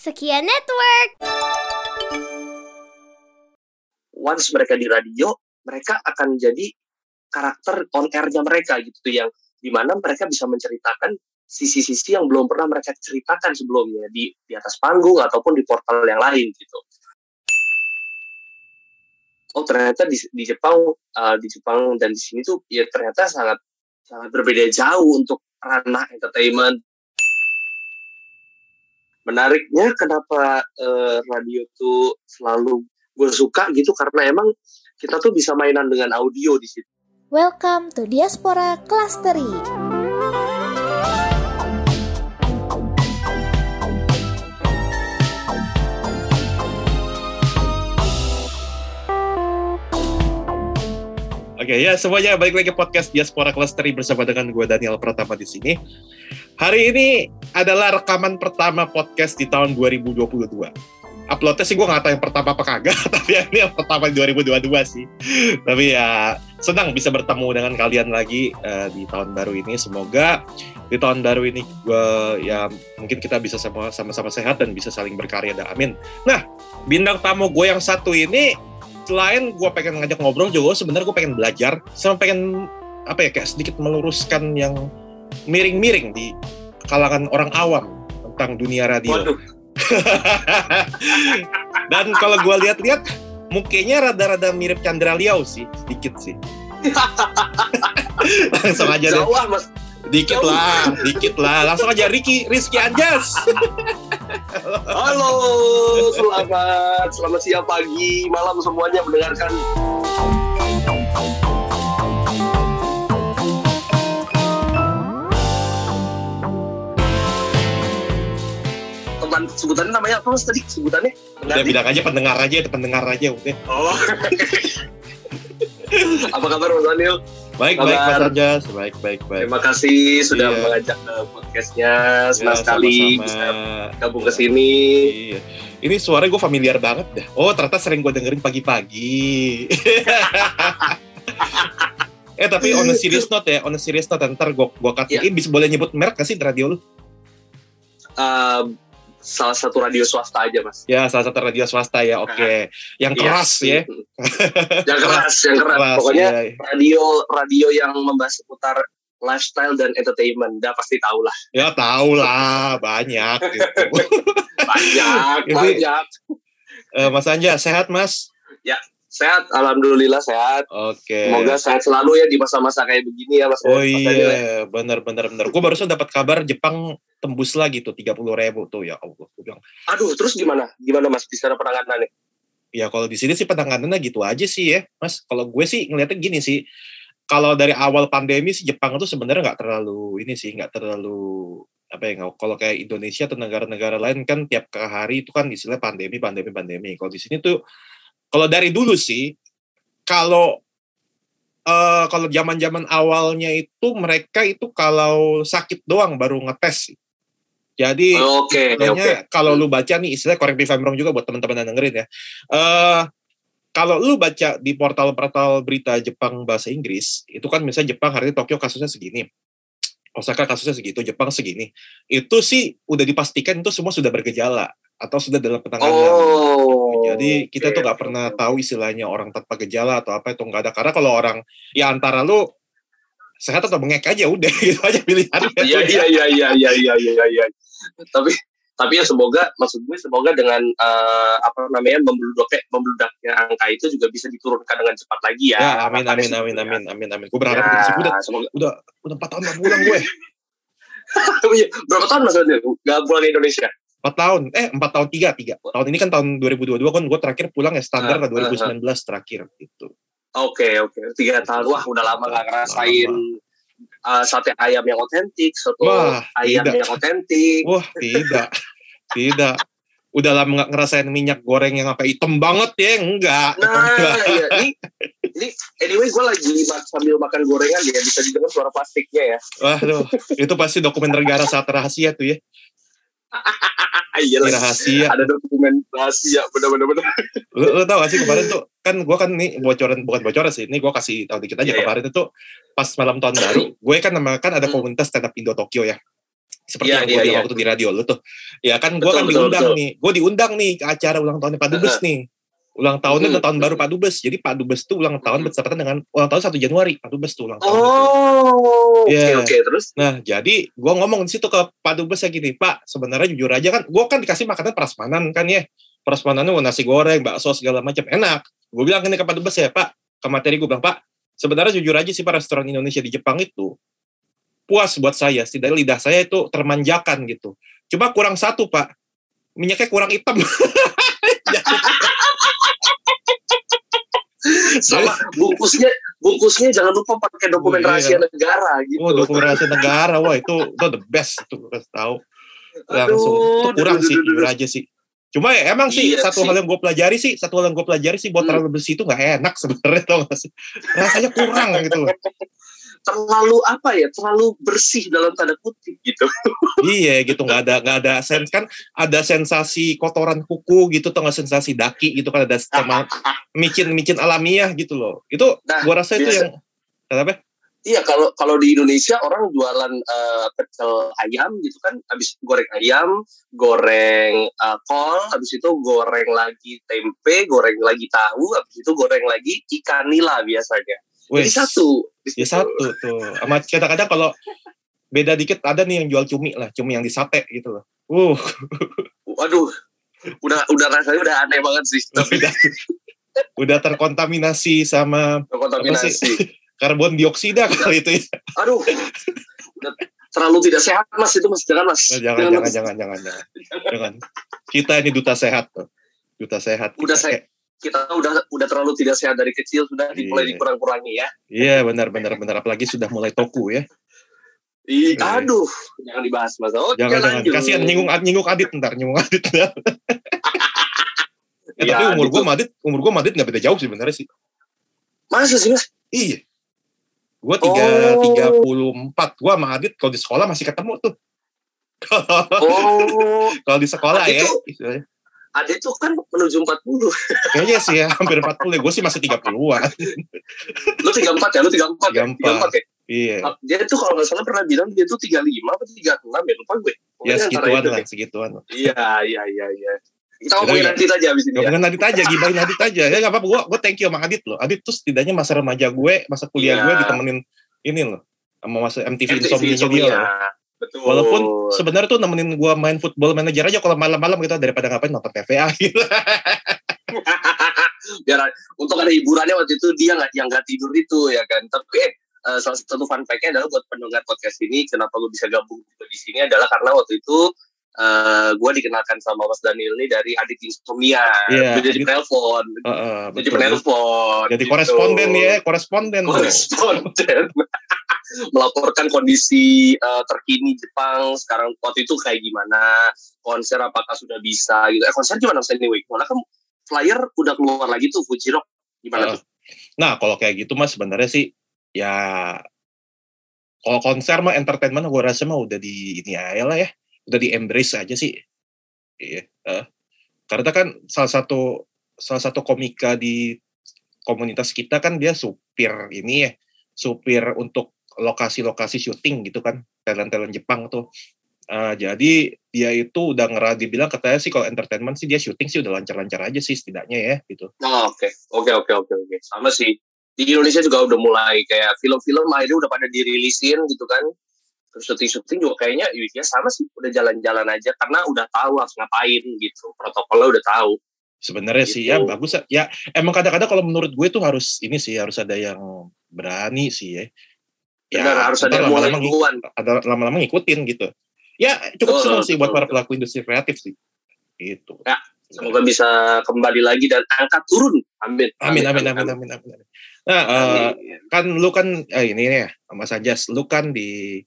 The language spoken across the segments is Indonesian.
Sekian network. Once mereka di radio, mereka akan jadi karakter on air-nya mereka gitu tuh yang di mana mereka bisa menceritakan sisi-sisi yang belum pernah mereka ceritakan sebelumnya di di atas panggung ataupun di portal yang lain gitu. Oh ternyata di, di Jepang uh, di Jepang dan di sini tuh ya ternyata sangat sangat berbeda jauh untuk ranah entertainment. Menariknya kenapa uh, radio tuh selalu gue suka gitu karena emang kita tuh bisa mainan dengan audio di situ. Welcome to Diaspora Clustery. Oke okay, ya semuanya balik lagi ke podcast Diaspora Clustery bersama dengan gue Daniel Pratama di sini. Hari ini adalah rekaman pertama podcast di tahun 2022. Uploadnya sih gue nggak tahu yang pertama apa kagak, tapi ini yang pertama di 2022 sih. tapi ya senang bisa bertemu dengan kalian lagi uh, di tahun baru ini. Semoga di tahun baru ini gue ya mungkin kita bisa sama-sama sehat dan bisa saling berkarya dan amin. Nah bintang tamu gue yang satu ini selain gue pengen ngajak ngobrol juga sebenarnya gue pengen belajar sama pengen apa ya kayak sedikit meluruskan yang miring-miring di kalangan orang awam tentang dunia radio. Waduh. Dan kalau gue lihat-lihat mukanya rada-rada mirip Chandra Liao sih, sedikit sih. Langsung aja deh. mas. Dikit Jauh. lah, dikit lah. Langsung aja Ricky, Rizky Anjas. Halo, selamat selamat siang, pagi, malam semuanya mendengarkan. Sebutannya namanya apa mas tadi sebutannya? Udah bilang aja pendengar aja, pendengar aja udah. Oh. apa kabar Mas Daniel? Baik, Kabar. baik Mas Anjas. Baik, baik, baik. Terima kasih sudah iya. mengajak ke podcastnya. Senang ya, sekali bisa gabung ke sini. Iya. Ini suara gue familiar banget dah. Oh, ternyata sering gue dengerin pagi-pagi. eh tapi on a serious note ya, on a serious note ntar gue gue katiin yeah. bisa boleh nyebut merek gak sih radio lu? Uh, salah satu radio swasta aja mas. Ya salah satu radio swasta ya, oke. Okay. Yang iya. keras yes. ya. yang keras, yang keras. keras Pokoknya ya. radio radio yang membahas seputar lifestyle dan entertainment, dah pasti tahu lah. Ya tahu lah, banyak. Gitu. banyak, banyak. Uh, mas Anja, sehat mas? Ya, Sehat, alhamdulillah sehat. Oke. Okay. Semoga sehat selalu ya di masa-masa kayak begini ya Mas. Oh iya, benar benar benar. Gue barusan dapat kabar Jepang tembus lagi tuh tiga puluh ribu tuh ya Allah. Bilang, Aduh, terus gimana? Gimana Mas di sana penanganannya? Ya kalau di sini sih penanganannya gitu aja sih ya, Mas. Kalau gue sih ngeliatnya gini sih. Kalau dari awal pandemi sih Jepang itu sebenarnya nggak terlalu ini sih, nggak terlalu apa ya kalau kayak Indonesia atau negara-negara lain kan tiap hari itu kan istilah pandemi pandemi pandemi. Kalau di sini tuh kalau dari dulu sih, kalau uh, kalau zaman-zaman awalnya itu mereka itu kalau sakit doang baru ngetes. Jadi okay, okay. kalau lu baca nih istilah korek me if wrong juga buat teman-teman yang dengerin ya. Uh, kalau lu baca di portal-portal berita Jepang bahasa Inggris, itu kan misalnya Jepang hari ini Tokyo kasusnya segini. Osaka kasusnya segitu, Jepang segini. Itu sih udah dipastikan itu semua sudah bergejala atau sudah dalam penanganan. Oh. Jadi kita tuh nggak pernah tahu istilahnya orang tanpa gejala atau apa itu nggak ada. Karena kalau orang ya antara lu sehat atau bengek aja udah gitu aja pilihannya. Iya iya iya iya iya iya iya iya. Tapi tapi ya semoga maksud gue semoga dengan uh, apa namanya membludaknya membludaknya angka itu juga bisa diturunkan dengan cepat lagi ya. Ya amin amin amin amin amin amin. Gue berharap ya, itu udah semoga. udah udah empat tahun gak pulang gue. Iya, berapa tahun maksudnya gak pulang ke Indonesia? empat tahun eh empat tahun tiga tiga tahun ini kan tahun 2022 kan gue terakhir pulang ya standar uh, uh, 2019 uh, terakhir gitu oke okay, oke. Okay. tiga tahun. wah udah lama gak ngerasain uh, sate ayam yang otentik soto wah, ayam tidak. yang otentik. Wah tidak. Tidak. Udah lama gak ngerasain minyak goreng yang apa hitam banget ya? Enggak. Nah iya. Ini ini anyway gue lagi sambil makan gorengan ya. Bisa didengar suara plastiknya ya. Wah itu pasti dokumen negara saat rahasia tuh ya iya rahasia ada dokumen rahasia bener-bener bener lu, lu tau gak sih kemarin tuh kan gue kan nih bocoran bukan bocoran sih ini gue kasih tahu dikit aja yeah, iya. kemarin yeah. itu pas malam tahun baru gue kan nama kan ada hmm. komunitas stand up Indo Tokyo ya seperti Iya, yang gue iya, bilang iya. waktu di radio lu tuh ya kan gue kan betul, diundang betul. nih gue diundang nih ke acara ulang tahunnya Pak Dubes nih ulang tahunnya Hmm. udah tahun baru Pak Dubes jadi Pak Dubes tuh ulang tahun Hmm. bertepatan dengan ulang tahun 1 Januari Pak Dubes tuh ulang tahun. Oh, oke Iya. oke terus. Nah, jadi gue ngomong di situ ke Pak Dubes ya gini, Pak, sebenarnya jujur aja kan, gue kan dikasih makanan prasmanan kan ya. Prasmanannya mau nasi goreng, bakso segala macam enak. Gue bilang gini ke Pak Dubes ya, Pak, ke materi gue bilang, Pak, sebenarnya jujur aja sih Pak restoran Indonesia di Jepang itu puas buat saya, setidaknya lidah saya itu termanjakan gitu. Cuma kurang satu Pak, minyaknya kurang hitam. Sama bungkusnya bungkusnya jangan lupa pakai dokumen Iya. rahasia negara gitu. Oh, dokumen rahasia negara, wah itu itu the best itu gue tahu. langsung itu kurang aduh, sih aduh, aduh. aja sih cuma ya emang sih Iya satu sih. hal yang gue pelajari sih satu hal yang gue pelajari sih buat Hmm. terlalu bersih itu nggak enak sebenarnya tau gak sih rasanya kurang gitu loh Terlalu apa ya? Terlalu bersih dalam tanda kutip gitu. iya gitu nggak ada nggak ada sens kan ada sensasi kotoran kuku gitu atau nggak sensasi daki gitu kan ada sama micin micin alamiah gitu loh itu Nah, gue rasa itu biasa- yang kenapa Iya kalau kalau di Indonesia orang jualan eh, pecel ayam gitu kan, habis goreng ayam, goreng eh, kol, habis itu goreng lagi tempe, goreng lagi tahu, habis itu goreng lagi ikan nila biasanya. Jadi Wes, satu. ya satu tuh sama kadang-kadang kalau beda dikit ada nih yang jual cumi lah cumi yang di sate gitu loh uh Waduh, udah udah rasanya udah aneh banget sih. Tapi udah udah terkontaminasi sama kontaminasi. karbon dioksida kali itu ya. Aduh, udah terlalu tidak sehat mas itu mas jangan mas. Oh, jangan, jangan, Mas. jangan, jangan, jangan, jangan. Kita ini duta sehat tuh. Duta sehat. Udah Kita saya- Kita udah udah terlalu tidak sehat dari kecil sudah dimulai Iya. dikurang-kurangi ya. Iya, benar, benar, benar. Apalagi sudah mulai toku ya. Ih, Iya. aduh, jangan dibahas mas. Oke, Jangan, jangan. lanjut. Kasihan nyinggung, nyinggung adit ntar, nyinggung adit. ya, Iya, tapi umur Adit gue madit, umur gue madit nggak beda jauh sih sebenarnya sih. Masa sih mas? Iya. Gue tiga Oh. tiga puluh empat. Gue sama Adit kalau di sekolah masih ketemu tuh. Oh, kalau di sekolah Adit ya, tuh- istilahnya. Ada itu kan menuju 40. kayaknya sih ya hampir 40 Gue sih masih 30-an. Lu 34 ya? Lu 34 ya? 34. 34 ya? Iya. Dia tuh kalau nggak salah pernah bilang dia tuh 35 atau 36 ya? Lupa gue. Ya Pokoknya antara segituan itu lah, segituan. Iya, iya, iya, iya. Kita ngomongin ya. nanti aja abis ini ya. Ngomongin Adit aja, gibahin Adit aja. Ya gak apa-apa, gue gue thank you sama Adit loh. Adit tuh setidaknya masa remaja gue, masa kuliah Iya. gue ditemenin ini loh. Sama masa MTV, MTV Insomnia dia loh. Betul. Walaupun sebenarnya tuh nemenin gue main football manager aja kalau malam-malam gitu daripada ngapain nonton TVA gitu. biar untuk ada hiburannya waktu itu dia nggak yang nggak tidur itu ya kan tapi eh, eh, salah satu fun fact-nya adalah buat pendengar podcast ini kenapa gue bisa gabung di sini adalah karena waktu itu eh gue dikenalkan sama Mas Daniel ini dari Adit Insomnia Dia jadi Adit. penelpon Heeh, jadi betul. penelpon Jadi gitu. koresponden ya, koresponden. koresponden melaporkan kondisi eh, terkini Jepang sekarang waktu itu kayak gimana konser apakah sudah bisa gitu eh konser gimana Mas anyway malah kan flyer udah keluar lagi tuh Fuji Rock gimana Heeh. tuh Nah, kalau kayak gitu mas sebenarnya sih ya kalau konser mah entertainment gue rasa mah udah di ini aja lah ya, udah di embrace aja sih. Iya. eh. karena kan salah satu salah satu komika di komunitas kita kan dia supir ini ya, supir untuk lokasi-lokasi syuting gitu kan, talent-talent Jepang tuh. Eh, jadi dia itu udah ngerah dibilang katanya sih kalau entertainment sih dia syuting sih udah lancar-lancar aja sih setidaknya ya gitu. Oh, oke oke oke oke oke sama sih di Indonesia juga udah mulai kayak film-film akhirnya udah pada dirilisin gitu kan terus syuting-syuting juga kayaknya ya sama sih udah jalan-jalan aja karena udah tahu harus ngapain gitu protokolnya udah tahu sebenarnya sih Gitu. ya bagus ya emang kadang-kadang kalau menurut gue tuh harus ini sih harus ada yang berani sih ya Benar, harus ada yang mulai duluan. ada lama-lama ngikutin gitu. Ya cukup Betul, senang sih buat para pelaku industri kreatif sih. Gitu. Semoga bisa kembali lagi dan angkat turun. Amin. Amin amin amin amin amin, amin. nah Amin. kan lu kan eh, ini nih ya Mas Anjas lu kan di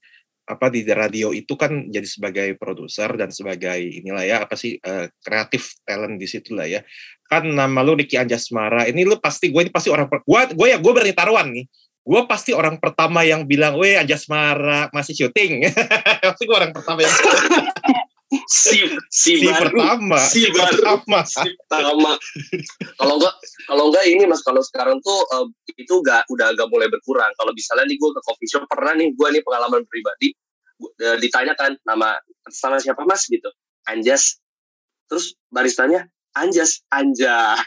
apa di radio itu kan jadi sebagai produser dan sebagai inilah ya apa sih eh, kreatif talent di situ lah ya. Kan nama lu Ricky Anjasmara ini lu pasti gue ini pasti orang gue gue ya gue berani taruhan nih gue pasti orang pertama yang bilang weh Anjasmara masih syuting. Pasti gue orang pertama yang si si, si baru. pertama si si baru. pertama. Si pertama. Kalau enggak kalau enggak ini mas kalau sekarang tuh eh, itu enggak udah agak mulai berkurang. Kalau misalnya nih gue ke coffee shop pernah nih gue nih pengalaman pribadi Gua- eh, ditanyakan nama sama siapa mas? Gitu. Anjas. Terus baristanya Anjas. Anja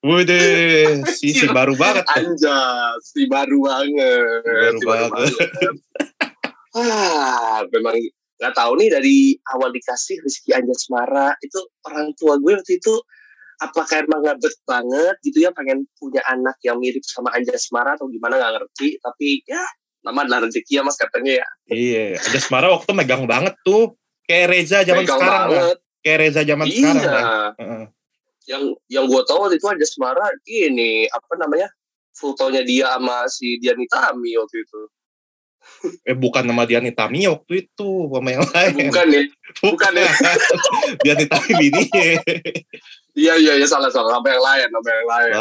Waduh, si, si baru banget. tuh. Anjas si baru banget Baru si banget. ah memang nggak tahu nih dari awal dikasih Rizky Anjas Mara itu orang tua gue waktu itu apakah emang ngabet banget gitu ya pengen punya anak yang mirip sama Anjas Mara atau gimana nggak ngerti tapi ya nama adalah rezeki ya mas katanya ya Iya, aja Semara waktu megang banget tuh. Kayak Reza zaman Megang sekarang lah. banget Kayak Reza zaman iya sekarang lah. Heeh. Yang yang gue tahu waktu itu Anjas Mara ini apa namanya fotonya dia sama si Diani Tami waktu itu. Eh bukan nama Diani Tamiya waktu itu, sama yang lain. bukan ya? Bukan. Ya? Diani Tami bininya. iya iya iya salah salah. Sama yang lain sama yang lain.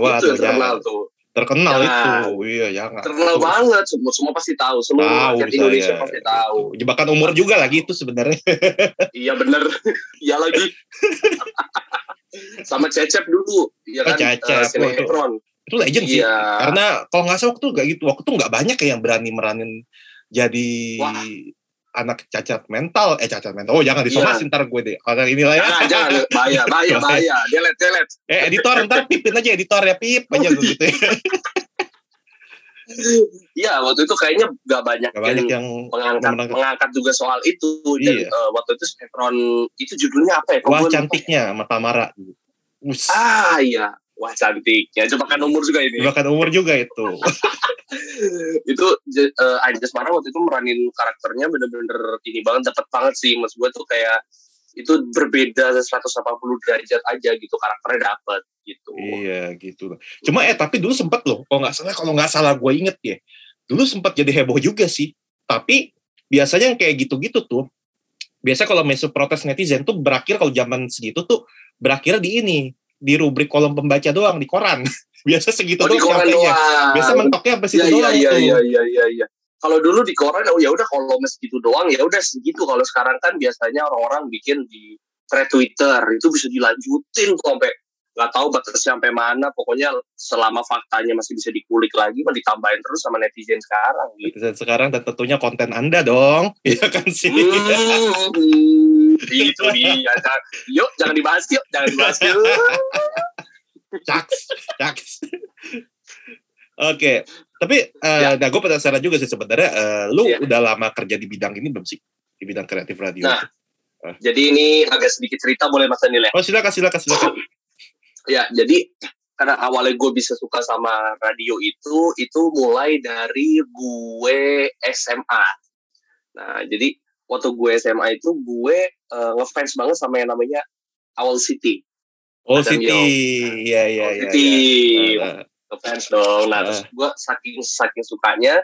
Wah, itu terkenal tuh Terkenal Jangan. itu. Iya, jangan. terkenal banget semua semua pasti tahu semua Tahu rakyat Indonesia saya. pasti tahu Jebakan umur juga lagi itu sebenarnya. iya bener iya lagi sama Cecep dulu iya Oh, kan Cecep, eh, waduh. sinetron Itu legend sih. iya Karena kalau nggak salah waktu nggak gitu, waktu itu nggak banyak ya yang berani meranin jadi Wah. Anak cacat mental. Eh cacat mental. Oh jangan disomasin ntar gue deh. Karena inilah ya. jangan jangan bahaya bahaya bahaya delete delete Eh editor ntar pipin aja editor ya pip aja Oh, gitu. iya waktu itu kayaknya gak banyak, Gak banyak yang yang mengangkat mengangkat. mengangkat juga soal itu dan Iya. eh, waktu itu sinetron itu judulnya apa ya wah cantiknya sama Tamara. Us, ah iya wah cantiknya jebakan umur juga ini bahkan umur juga itu. itu je- eh, Mara waktu itu meranin karakternya bener-bener ini banget dapat banget sih mas gue tuh kayak itu berbeda 180 derajat aja gitu karakternya dapet gitu iya gitu. Cuma eh tapi dulu sempet loh. Kalau nggak salah kalau nggak salah gue inget ya. Dulu sempat jadi heboh juga sih. Tapi biasanya yang kayak gitu-gitu tuh. Biasa kalau masuk protes netizen tuh berakhir kalau zaman segitu tuh berakhir di ini di rubrik kolom pembaca doang di koran. Biasa segitu oh doang nyampenya. Biasa mentoknya sampai situ iya iya doang iya tuh. iya iya iya iya kalau dulu di koran oh ya udah kalau segitu doang ya udah segitu kalau sekarang kan biasanya orang-orang bikin di thread Twitter itu bisa dilanjutin tuh sampai nggak tahu batasnya sampai mana pokoknya selama faktanya masih bisa dikulik lagi mah ditambahin terus sama netizen sekarang gitu Netizen sekarang dan tentunya konten Anda dong. Iya kan sih. Hmm, itu dia. Yuk, jangan dibahas yuk, jangan dibahas yuk. Caks, caks. Oke, tapi eh Ya. nah gue penasaran juga sih sebenarnya. eh, lu Ya. udah lama kerja di bidang ini belum sih? Di bidang kreatif radio. Nah. Jadi ini agak sedikit cerita boleh Mas Daniel ya? Oh silakan silakan silakan. Ya, jadi karena awalnya gue bisa suka sama radio itu, itu mulai dari gue SMA. Nah, jadi waktu gue SMA itu gue eh, ngefans banget sama yang namanya Owl City. Oh Adam City, iya iya Owl iya. City. iya. Eh, ngefans dong. Nah, Ah. terus gue saking saking sukanya,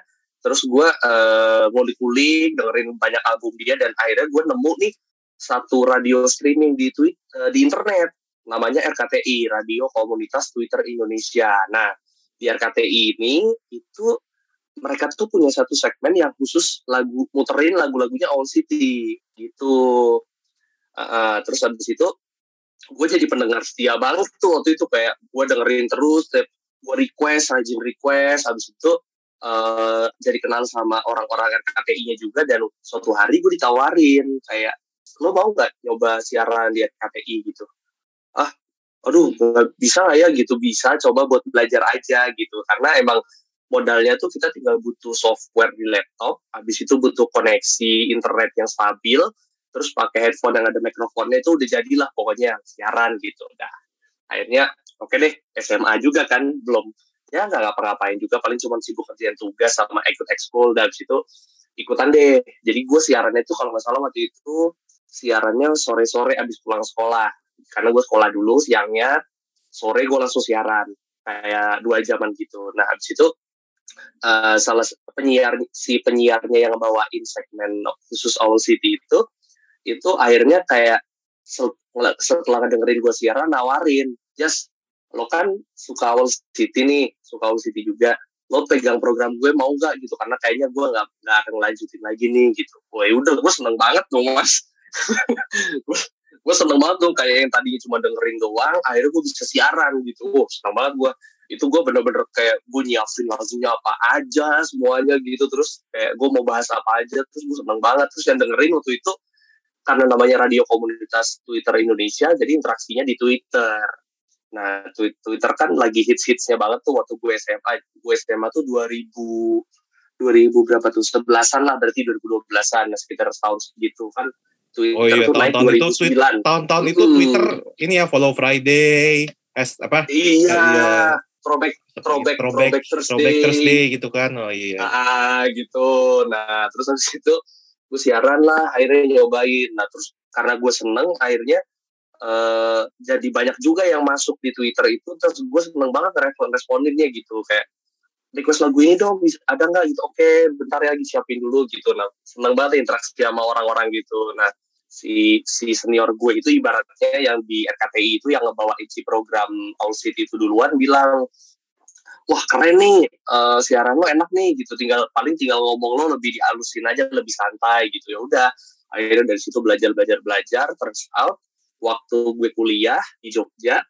terus gue eh, ngulik-ngulik dengerin banyak album dia dan akhirnya gue nemu nih satu radio streaming di tweet eh, di internet namanya RKTI Radio Komunitas Twitter Indonesia. Nah, di RKTI ini itu mereka tuh punya satu segmen yang khusus lagu muterin lagu-lagunya Owl City gitu. Uh, uh, terus habis itu gue jadi pendengar setia banget tuh waktu itu kayak gue dengerin terus gue request rajin request habis itu eh jadi kenal sama orang-orang RKTI-nya juga dan suatu hari gue ditawarin kayak lo mau nggak nyoba siaran di RKTI gitu. Ah aduh bisa nggak ya gitu. Bisa coba buat belajar aja gitu. Karena emang modalnya tuh kita tinggal butuh software di laptop habis itu butuh koneksi internet yang stabil terus pakai headphone yang ada mikrofonnya itu udah jadilah pokoknya siaran gitu. Nah akhirnya oke deh SMA juga kan belum. Ya nggak ngapa-ngapain juga paling cuma sibuk kerjaan tugas sama ikut ekskul dan situ ikutan deh. Jadi gue siarannya itu kalau nggak salah waktu itu siarannya sore-sore abis pulang sekolah. Karena gue sekolah dulu siangnya sore gue langsung siaran. Kayak dua jaman gitu. Nah abis itu uh, salah penyiar si penyiarnya yang bawain segmen khusus Owl City itu itu akhirnya kayak setelah dengerin gue siaran nawarin just lo kan suka Owl City nih suka Owl City juga lo pegang program gue mau nggak? Gitu karena kayaknya gue nggak nggak akan lanjutin lagi nih gitu. Gue udah gue seneng banget dong mas. Gue seneng banget dong kayak yang tadinya cuma dengerin doang akhirnya gue bisa siaran gitu. Oh seneng banget gue itu gue bener-bener kayak gue nyiapin lagunya apa aja semuanya gitu. Terus kayak gue mau bahas apa aja terus gue seneng banget. Terus yang dengerin waktu itu karena namanya radio komunitas Twitter Indonesia jadi interaksinya di Twitter. Nah Twitter kan lagi hits-hitsnya banget tuh waktu gue SMA gue SMA tuh 2000 2000 berapa tuh? Sebelasan lah berarti 2012an sekitar tahun segitu kan. Twitter oh iya, tuh tahun, naik tahun 2009 itu, tahun-tahun itu Twitter ini ya follow Friday es apa? Iya, iya. throwback throwback throwback, throwback Thursday. throwback Thursday gitu kan. Oh iya. Ah gitu. Nah terus habis itu gue siaran lah akhirnya nyobain. Nah terus karena gue seneng akhirnya uh, jadi banyak juga yang masuk di Twitter itu. Terus gue seneng banget respon responinnya gitu. Kayak request lagu ini dong ada nggak? Gitu oke bentar ya lagi siapin dulu gitu. Nah seneng banget interaksi sama orang-orang gitu. Nah si si senior gue itu ibaratnya yang di RKTI itu yang ngebawa si program All City itu duluan bilang wah keren nih uh, siaran lo enak nih gitu. Tinggal paling tinggal ngomong lo lebih dialusin aja lebih santai gitu. Ya udah akhirnya dari situ belajar belajar belajar terus out. Waktu gue kuliah di Jogja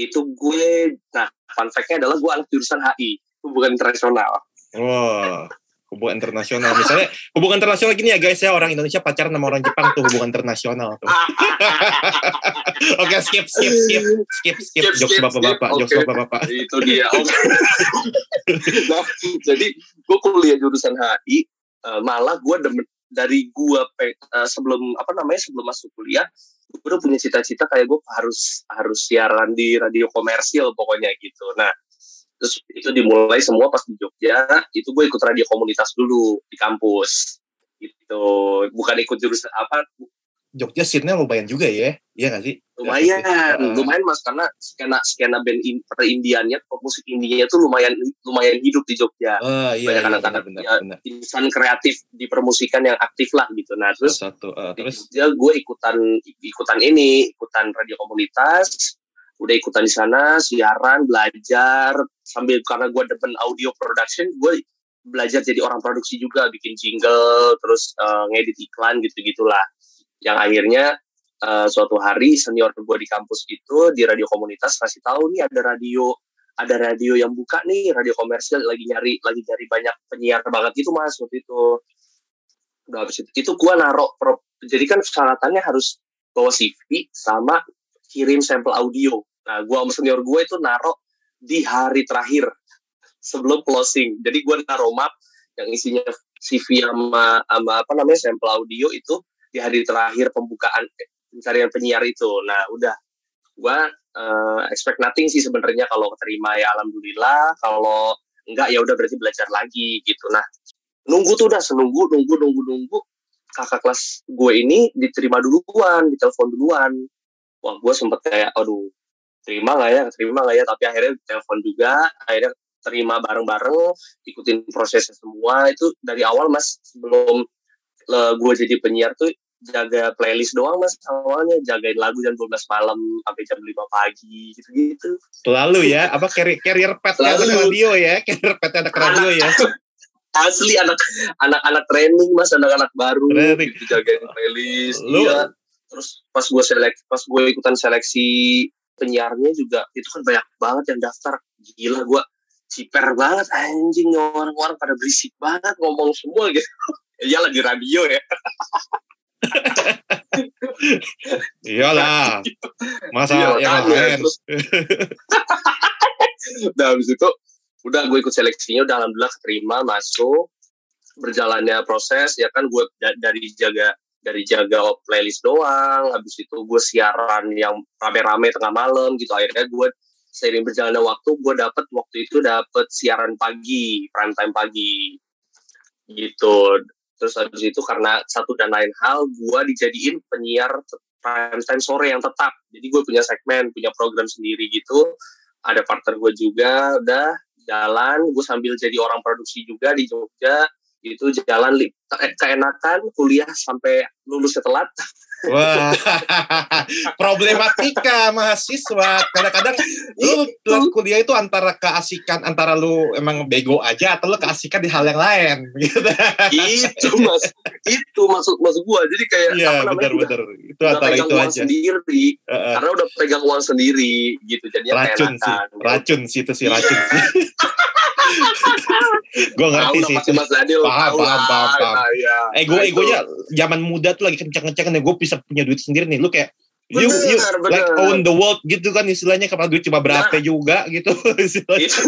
itu gue nah fun fact-nya adalah gue anak jurusan HI hubungan internasional wow hubungan internasional. Misalnya hubungan internasional gini ya guys ya orang Indonesia pacaran sama orang Jepang tuh hubungan internasional tuh. Oke okay, skip skip skip skip skip, skip jokes bapak-bapak okay. jokes bapak-bapak. Itu dia. Okay. nah, jadi gue kuliah jurusan HI uh, malah gue dari gue uh, sebelum apa namanya sebelum masuk kuliah gue udah punya cita-cita kayak gue harus harus siaran di radio komersil pokoknya gitu. Nah terus itu dimulai semua pas di Jogja itu gue ikut radio komunitas dulu di kampus. Itu bukan ikut jurusan apa Jogja scene-nya lumayan juga ya iya gak sih? Lumayan uh, lumayan mas karena skena skena band in, per Indiannya musik Indianya tuh lumayan lumayan hidup di Jogja. Uh, iya, banyak iya, anak-anak ya, insan kreatif di permusikan yang aktif lah gitu. Nah terus satu uh, terus? Dia gue ikutan ikutan ini ikutan radio komunitas udah ikutan di sana siaran belajar. Sambil karena gue demen audio production gue belajar jadi orang produksi juga. Bikin jingle terus uh, ngedit iklan gitu gitulah yang akhirnya uh, suatu hari senior gue di kampus itu di radio komunitas kasih tahu nih ada radio ada radio yang buka nih radio komersial lagi nyari lagi nyari banyak penyiar banget gitu mas waktu itu. Udah habis itu itu gue narok jadi kan syaratannya harus bawa CV sama kirim sampel audio Nah, gue sama senior gue itu naruh di hari terakhir sebelum closing. Jadi gue naruh map yang isinya CV sama, sama apa namanya sampel audio itu di hari terakhir pembukaan pencarian penyiar itu. Nah, udah gue uh, expect nothing sih sebenarnya kalau keterima ya alhamdulillah. Kalau enggak ya udah berarti belajar lagi gitu. Nah, nunggu tuh udah senunggu nunggu nunggu nunggu kakak kelas gue ini diterima duluan, ditelepon duluan. Wah, gue sempet kayak, aduh, terima nggak ya terima nggak ya tapi akhirnya telepon juga akhirnya terima bareng-bareng ikutin prosesnya semua itu dari awal mas sebelum gue jadi penyiar tuh jaga playlist doang mas awalnya jagain lagu jam 12 malam sampai jam 5 pagi gitu-gitu. Lalu ya, apa carrier, carrier pet ada radio ya, carrier pet ada radio ya. Asli anak anak-anak training mas, anak-anak baru training. gitu jagain playlist. Lu, iya. Terus pas gue selek, pas gue ikutan seleksi penyiarnya juga itu kan banyak banget yang daftar. Gila gue ciper banget anjing orang-orang pada berisik banget ngomong semua gitu. Ya lagi radio ya. Iyalah masa iya, yang lain. terus. Nah habis itu udah gue ikut seleksinya udah alhamdulillah keterima masuk berjalannya proses ya kan gue dari jaga dari jaga playlist doang habis itu gue siaran yang rame-rame tengah malam gitu. Akhirnya gue seiring berjalannya waktu gue dapet waktu itu dapet siaran pagi prime time pagi. Gitu. Terus habis itu karena satu dan lain hal gue dijadiin penyiar prime time sore yang tetap. Jadi gue punya segmen punya program sendiri gitu. Ada partner gue juga udah jalan. Gue sambil jadi orang produksi juga di Jogja itu jalan keenakan kuliah sampai lulus telat Wah, problematika mahasiswa. Kadang-kadang lu kuliah itu antara keasikan antara lu emang bego aja atau lu keasikan di hal yang lain gitu. itu mas itu maksud maksud gua jadi kayak Iya, apa namanya, udah- benar-benar. Itu udah antara pegang itu uang aja. sendiri Heeh. karena udah pegang uang sendiri gitu jadinya Racun sih, keenakan. racun sih itu sih racun sih. gue ngerti sih. pasti Mas Daniel Paham, paham, paham, paham. Ego egonya zaman muda tuh lagi kencang-kencangnya gue bisa punya duit sendiri nih. Lu kayak you, you Bener, like bener. own the world gitu kan istilahnya karena duit cuma berapa Nah. juga gitu. Itu.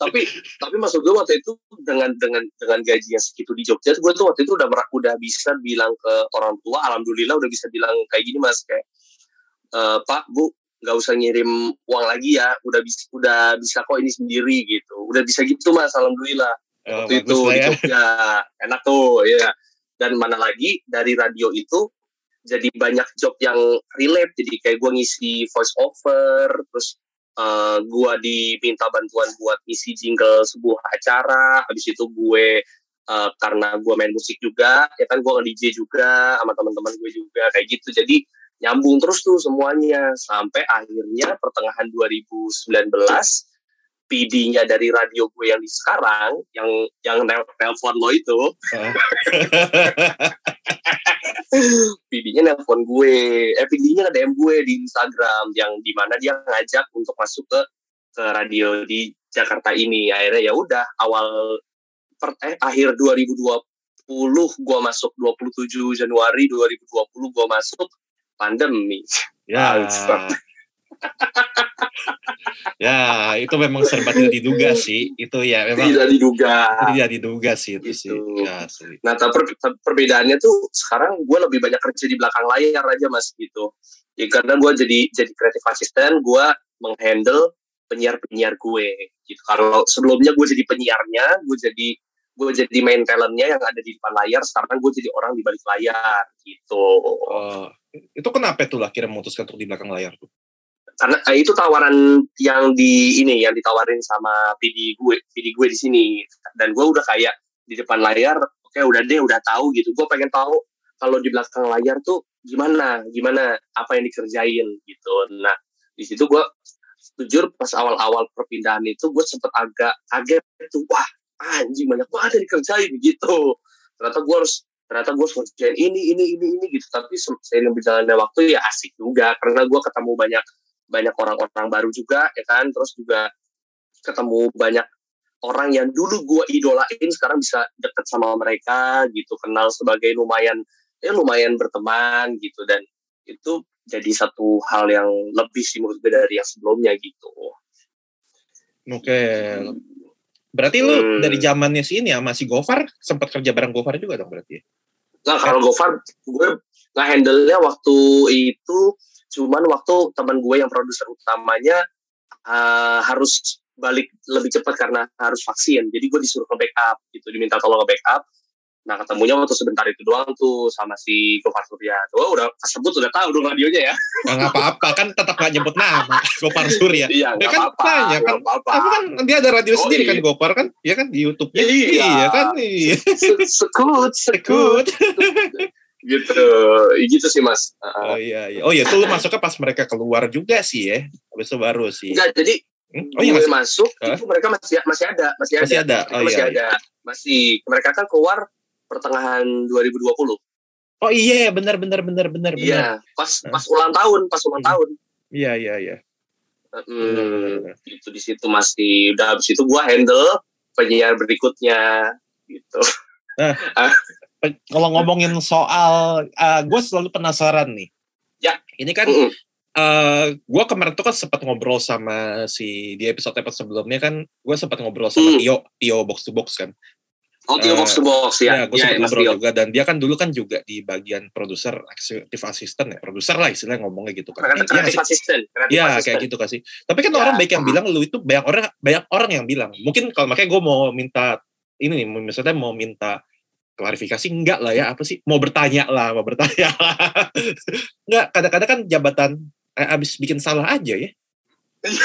tapi tapi maksud gue waktu itu dengan dengan dengan gajinya segitu di Jogja gue tuh waktu itu udah mer- udah bisa bilang ke orang tua alhamdulillah udah bisa bilang kayak gini mas kayak "Eh, pak bu nggak usah ngirim uang lagi ya udah bisa udah bisa kok ini sendiri gitu udah bisa gitu mas alhamdulillah Oh, waktu itu lah di ya. Jogja enak tuh ya dan mana lagi dari radio itu jadi banyak job yang relate. Jadi kayak gue ngisi voice over terus eh gue diminta bantuan buat ngisi jingle sebuah acara. Habis itu gue eh, karena gue main musik juga ya kan gue nge-DJ juga sama teman-teman gue juga kayak gitu. Jadi nyambung terus tuh semuanya sampai akhirnya pertengahan 2019 PD-nya dari radio gue yang di sekarang yang yang nel- nelpon lo itu. Heeh. PD-nya nelpon gue. Eh PD-nya nge-DM gue di Instagram yang di mana dia ngajak untuk masuk ke ke radio di Jakarta ini. Akhirnya ya udah awal per, eh, akhir 2020 gue masuk 27 Januari 2020 gue masuk pandemi. Ya. Ya, itu memang serba tidak diduga sih. Itu ya memang tidak diduga tidak diduga sih itu sih. Gitu. Ya, asli. Nah, tapi per- perbedaannya tuh sekarang gue lebih banyak kerja di belakang layar aja mas gitu. Ya karena gue jadi jadi kreatif asisten, gue menghandle penyiar-penyiar gue gitu. Kalau sebelumnya gue jadi penyiarnya, gue jadi gue jadi main talentnya yang ada di depan layar. Sekarang gue jadi orang di balik layar gitu. Oh, itu kenapa tuh lah kira memutuskan untuk di belakang layar tuh? Karena eh, itu tawaran yang di ini yang ditawarin sama PD gue, PD gue di sini. Dan gue udah kayak di depan layar, oke udah deh, udah tahu gitu. Gue pengen tahu kalau di belakang layar tuh gimana, gimana apa yang dikerjain gitu. Nah di situ gue jujur pas awal-awal perpindahan itu gue sempet agak kaget tuh, wah anjing banyak banget yang dikerjain gitu. Ternyata gue harus ternyata gue harus ini ini ini ini gitu. Tapi se- seiring berjalannya waktu ya asik juga karena gue ketemu banyak banyak orang-orang baru juga ya kan terus juga ketemu banyak orang yang dulu gue idolain sekarang bisa deket sama mereka gitu kenal sebagai lumayan ya lumayan berteman gitu dan itu jadi satu hal yang lebih sih menurut gue dari yang sebelumnya gitu Oke. Berarti lu Hmm. dari zamannya sini ya masih Gofar sempat kerja bareng Gofar juga dong berarti. ya? nah kalau Gofar gue nggak handle nya waktu itu cuman waktu teman gue yang produser utamanya uh, harus balik lebih cepat karena harus vaksin jadi gue disuruh ke backup gitu diminta tolong ke backup nah ketemunya waktu sebentar itu doang tuh sama si Gofar Surya tuh udah kesebut udah tahu dong radionya ya Nggak apa-apa kan tetap nggak nyebut nama Gopar Surya. iya Ya kan apa-apa tanya, kan. nggak apa-apa Tapi kan dia ada radio Oh, sendiri iya. kan Gopar kan? Iya kan di YouTube-nya. Iya. kan iya. Se- sekut sekut. gitu gitu sih mas Oh iya iya. Oh iya tuh lu masuknya pas mereka keluar juga sih ya. Habis itu baru sih. enggak jadi Hmm? Oh iya masih, masuk Hah? itu mereka masih masih ada masih ada masih ada. Oh masih iya. iya. ada masih mereka kan keluar pertengahan 2020 Oh iya benar benar benar benar benar. iya pas pas ulang tahun pas ulang Hmm. tahun Iya iya iya. Hmm, benar. itu di situ masih udah habis itu gua handle penyiar berikutnya gitu Kalau ngomongin soal, gue selalu penasaran nih. Ya. Ini kan Mm-mm. eh gue kemarin tuh kan sempat ngobrol sama si di episode episode sebelumnya kan gue sempat ngobrol sama Hmm. Tio Tio box to box kan oh Tio Eh, box to box ya gue ya, sempat Mas ngobrol Tio juga dan dia kan dulu kan juga di bagian produser eksekutif asisten ya produser lah istilahnya ngomongnya gitu kan Kreatif, Iya asisten ya asisten. kayak gitu kasih tapi kan Ya, orang baik yang bilang lu itu banyak orang banyak orang yang bilang mungkin kalau makanya gue mau minta ini nih misalnya mau minta klarifikasi enggak lah ya apa sih mau bertanya lah mau bertanya lah enggak kadang-kadang kan jabatan eh, abis bikin salah aja ya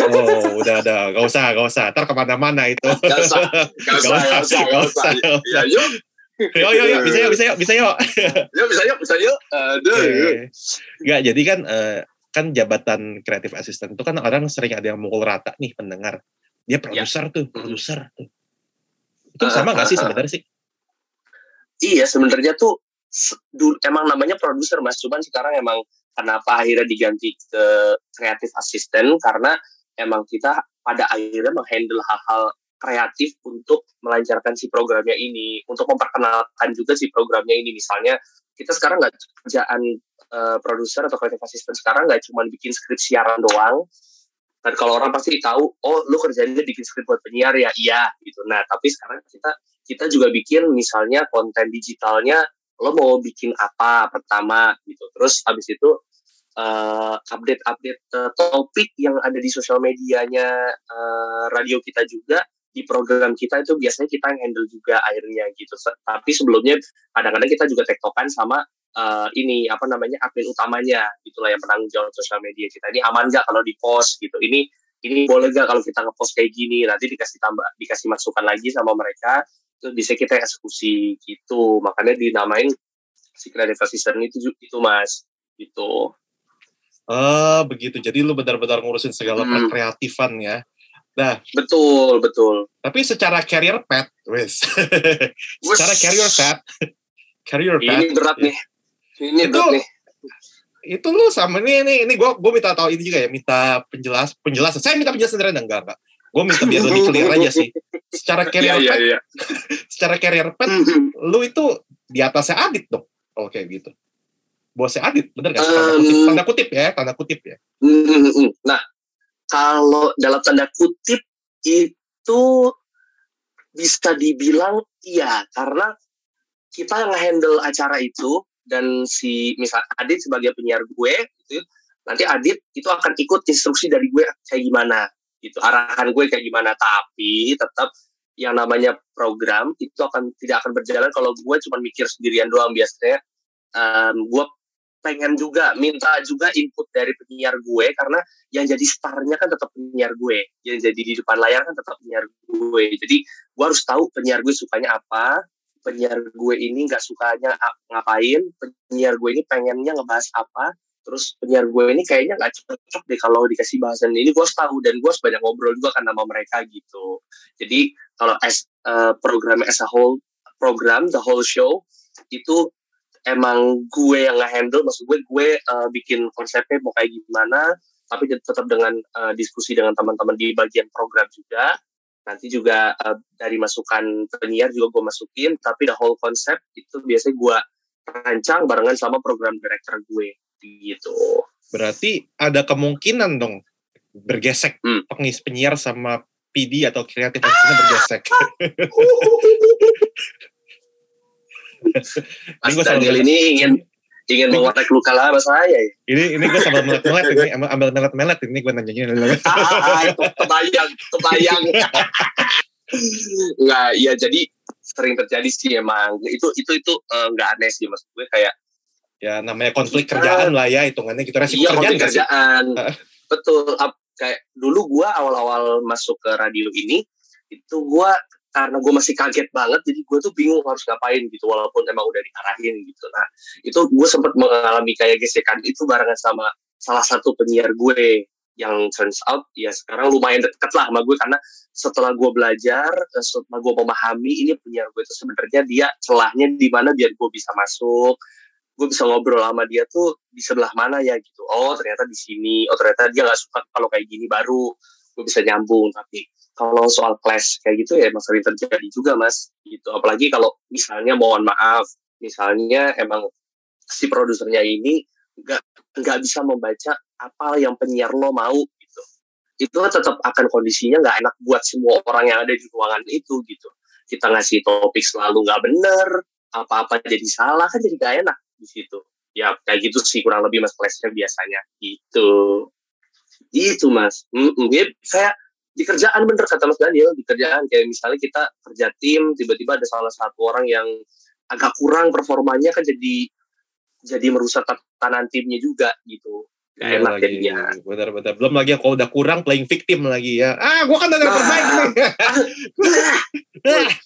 oh udah ada gak usah gak usah ntar ke mana-mana itu Gak usah, gak usah, gak usah, gak usah. Ya, yuk, Yo yo yo bisa yuk bisa yuk bisa yuk. Yuk bisa yuk bisa yuk. Aduh. Enggak jadi kan eh, kan jabatan kreatif asisten itu kan orang sering ada yang mukul rata nih pendengar. Dia produser tuh, produser tuh. Itu Ah, sama nggak sih ah, ah. sebenarnya sih? Iya sebenarnya tuh emang namanya produser mas, cuman sekarang emang kenapa akhirnya diganti ke kreatif asisten karena emang kita pada akhirnya menghandle hal-hal kreatif untuk melancarkan si programnya ini, untuk memperkenalkan juga si programnya ini. Misalnya kita sekarang nggak kerjaan eh, produser atau kreatif asisten sekarang nggak cuma bikin skrip siaran doang. Dan kalau orang pasti tahu, oh lu kerjanya bikin skrip buat penyiar ya, iya gitu. Nah tapi sekarang kita kita juga bikin misalnya konten digitalnya lo mau bikin apa pertama gitu. Terus habis itu eh, update-update eh, topik yang ada di sosial medianya eh, radio kita juga di program kita itu biasanya kita yang handle juga akhirnya gitu. Tapi sebelumnya kadang-kadang kita juga tektokan sama eh, ini apa namanya admin utamanya gitulah yang penanggung jawab sosial media kita. Ini aman nggak kalau di post gitu? Ini ini boleh gak kalau kita ngepost kayak gini? Nanti dikasih tambah dikasih masukan lagi sama mereka itu bisa kita eksekusi gitu. Makanya dinamain si creative assistant itu itu mas. Gitu. Oh begitu. Jadi lu benar-benar ngurusin segala Hmm. kreatifan ya. betul betul. Tapi secara career path, wes. secara career path, career path, ini berat nih. Ini Itu- berat nih itu lu sama ini ini ini gue gue minta tahu ini juga ya, minta penjelas penjelasan. Saya minta penjelasan dari enggak enggak. Gue minta biar lebih clear aja sih. Secara iya career iya path, iya secara career path, lu itu di atasnya Adit dong. Kalau kayak gitu. Bosnya Adit, bener gak? sih? Tanda kutip, Um, tanda kutip ya, tanda kutip ya. Mm-mm. Nah, kalau dalam tanda kutip itu bisa dibilang iya karena kita nge-handle acara itu dan si misal Adit sebagai penyiar gue gitu nanti Adit itu akan ikut instruksi dari gue kayak gimana gitu. Arahan gue kayak gimana tapi tetap yang namanya program itu akan tidak akan berjalan kalau gue cuma mikir sendirian doang biasanya. Em, gue pengen juga minta juga input dari penyiar gue karena yang jadi starnya kan tetap penyiar gue yang jadi di depan layar kan tetap penyiar gue. Jadi gue harus tahu penyiar gue sukanya apa penyiar gue ini nggak sukanya ap- ngapain penyiar gue ini pengennya ngebahas apa terus penyiar gue ini kayaknya nggak cocok deh kalau dikasih bahasan ini gue tahu dan gue banyak ngobrol juga kan sama mereka gitu. Jadi kalau as eh, program as a whole program the whole show itu emang gue yang nge-handle maksud gue gue eh, bikin konsepnya mau kayak gimana tapi tetap dengan eh, diskusi dengan teman-teman di bagian program juga nanti juga eh, dari masukan penyiar juga gue masukin tapi the whole concept itu biasanya gue rancang barengan sama program director gue gitu Berarti ada kemungkinan dong bergesek Hmm. pengis penyiar sama PD atau kreatif asisten bergesek. Mas Daniel ini ingin ingin mengorek luka lama saya ya. ini ini gue sambil melet-melet ini, ambil, ambil melet-melet ini gue nanyanya. ah, itu kebayang, kebayang. Enggak, iya jadi sering terjadi sih emang. Itu itu itu eh, nggak aneh sih maksud gue kayak ya namanya konflik kerjaan lah ya hitungannya gitu resiko iya kerjaan kerjaan. Heeh. Betul. Kayak dulu gua awal-awal masuk ke radio ini itu gua karena gue masih kaget banget jadi gue tuh bingung harus ngapain gitu walaupun emang udah diarahin gitu. Nah itu gue sempat mengalami kayak gesekan itu barengan sama salah satu penyiar gue yang turns out ya sekarang lumayan deket lah sama gue karena setelah gue belajar eh, setelah gue memahami ini penyiar gue itu sebenarnya dia celahnya di mana biar gue bisa masuk gue bisa ngobrol sama dia tuh di sebelah mana ya gitu. Oh ternyata di sini. Oh ternyata dia nggak suka kalau kayak gini baru gue bisa nyambung. Tapi kalau soal clash kayak gitu ya emang sering terjadi juga mas. Gitu. Apalagi kalau misalnya mohon maaf misalnya emang si produsernya ini nggak nggak bisa membaca apa yang penyiar lo mau gitu. Itu kan tetap akan kondisinya nggak enak buat semua orang yang ada di ruangan itu gitu. Kita ngasih topik selalu nggak bener apa-apa jadi salah kan jadi gak enak di situ. Ya kayak gitu sih kurang lebih mas clashnya biasanya. Gitu. Itu mas. Mm-mm. Ya, kayak di kerjaan bener kata Mas Daniel di kerjaan kayak misalnya kita kerja tim tiba-tiba ada salah satu orang yang agak kurang performanya kan jadi jadi merusak tatanan timnya juga gitu Gak Iya enak lagi. jadinya. Benar-benar. Belum lagi kalau udah kurang playing victim lagi ya. Ah, gua kan udah Nah. terbaik nih.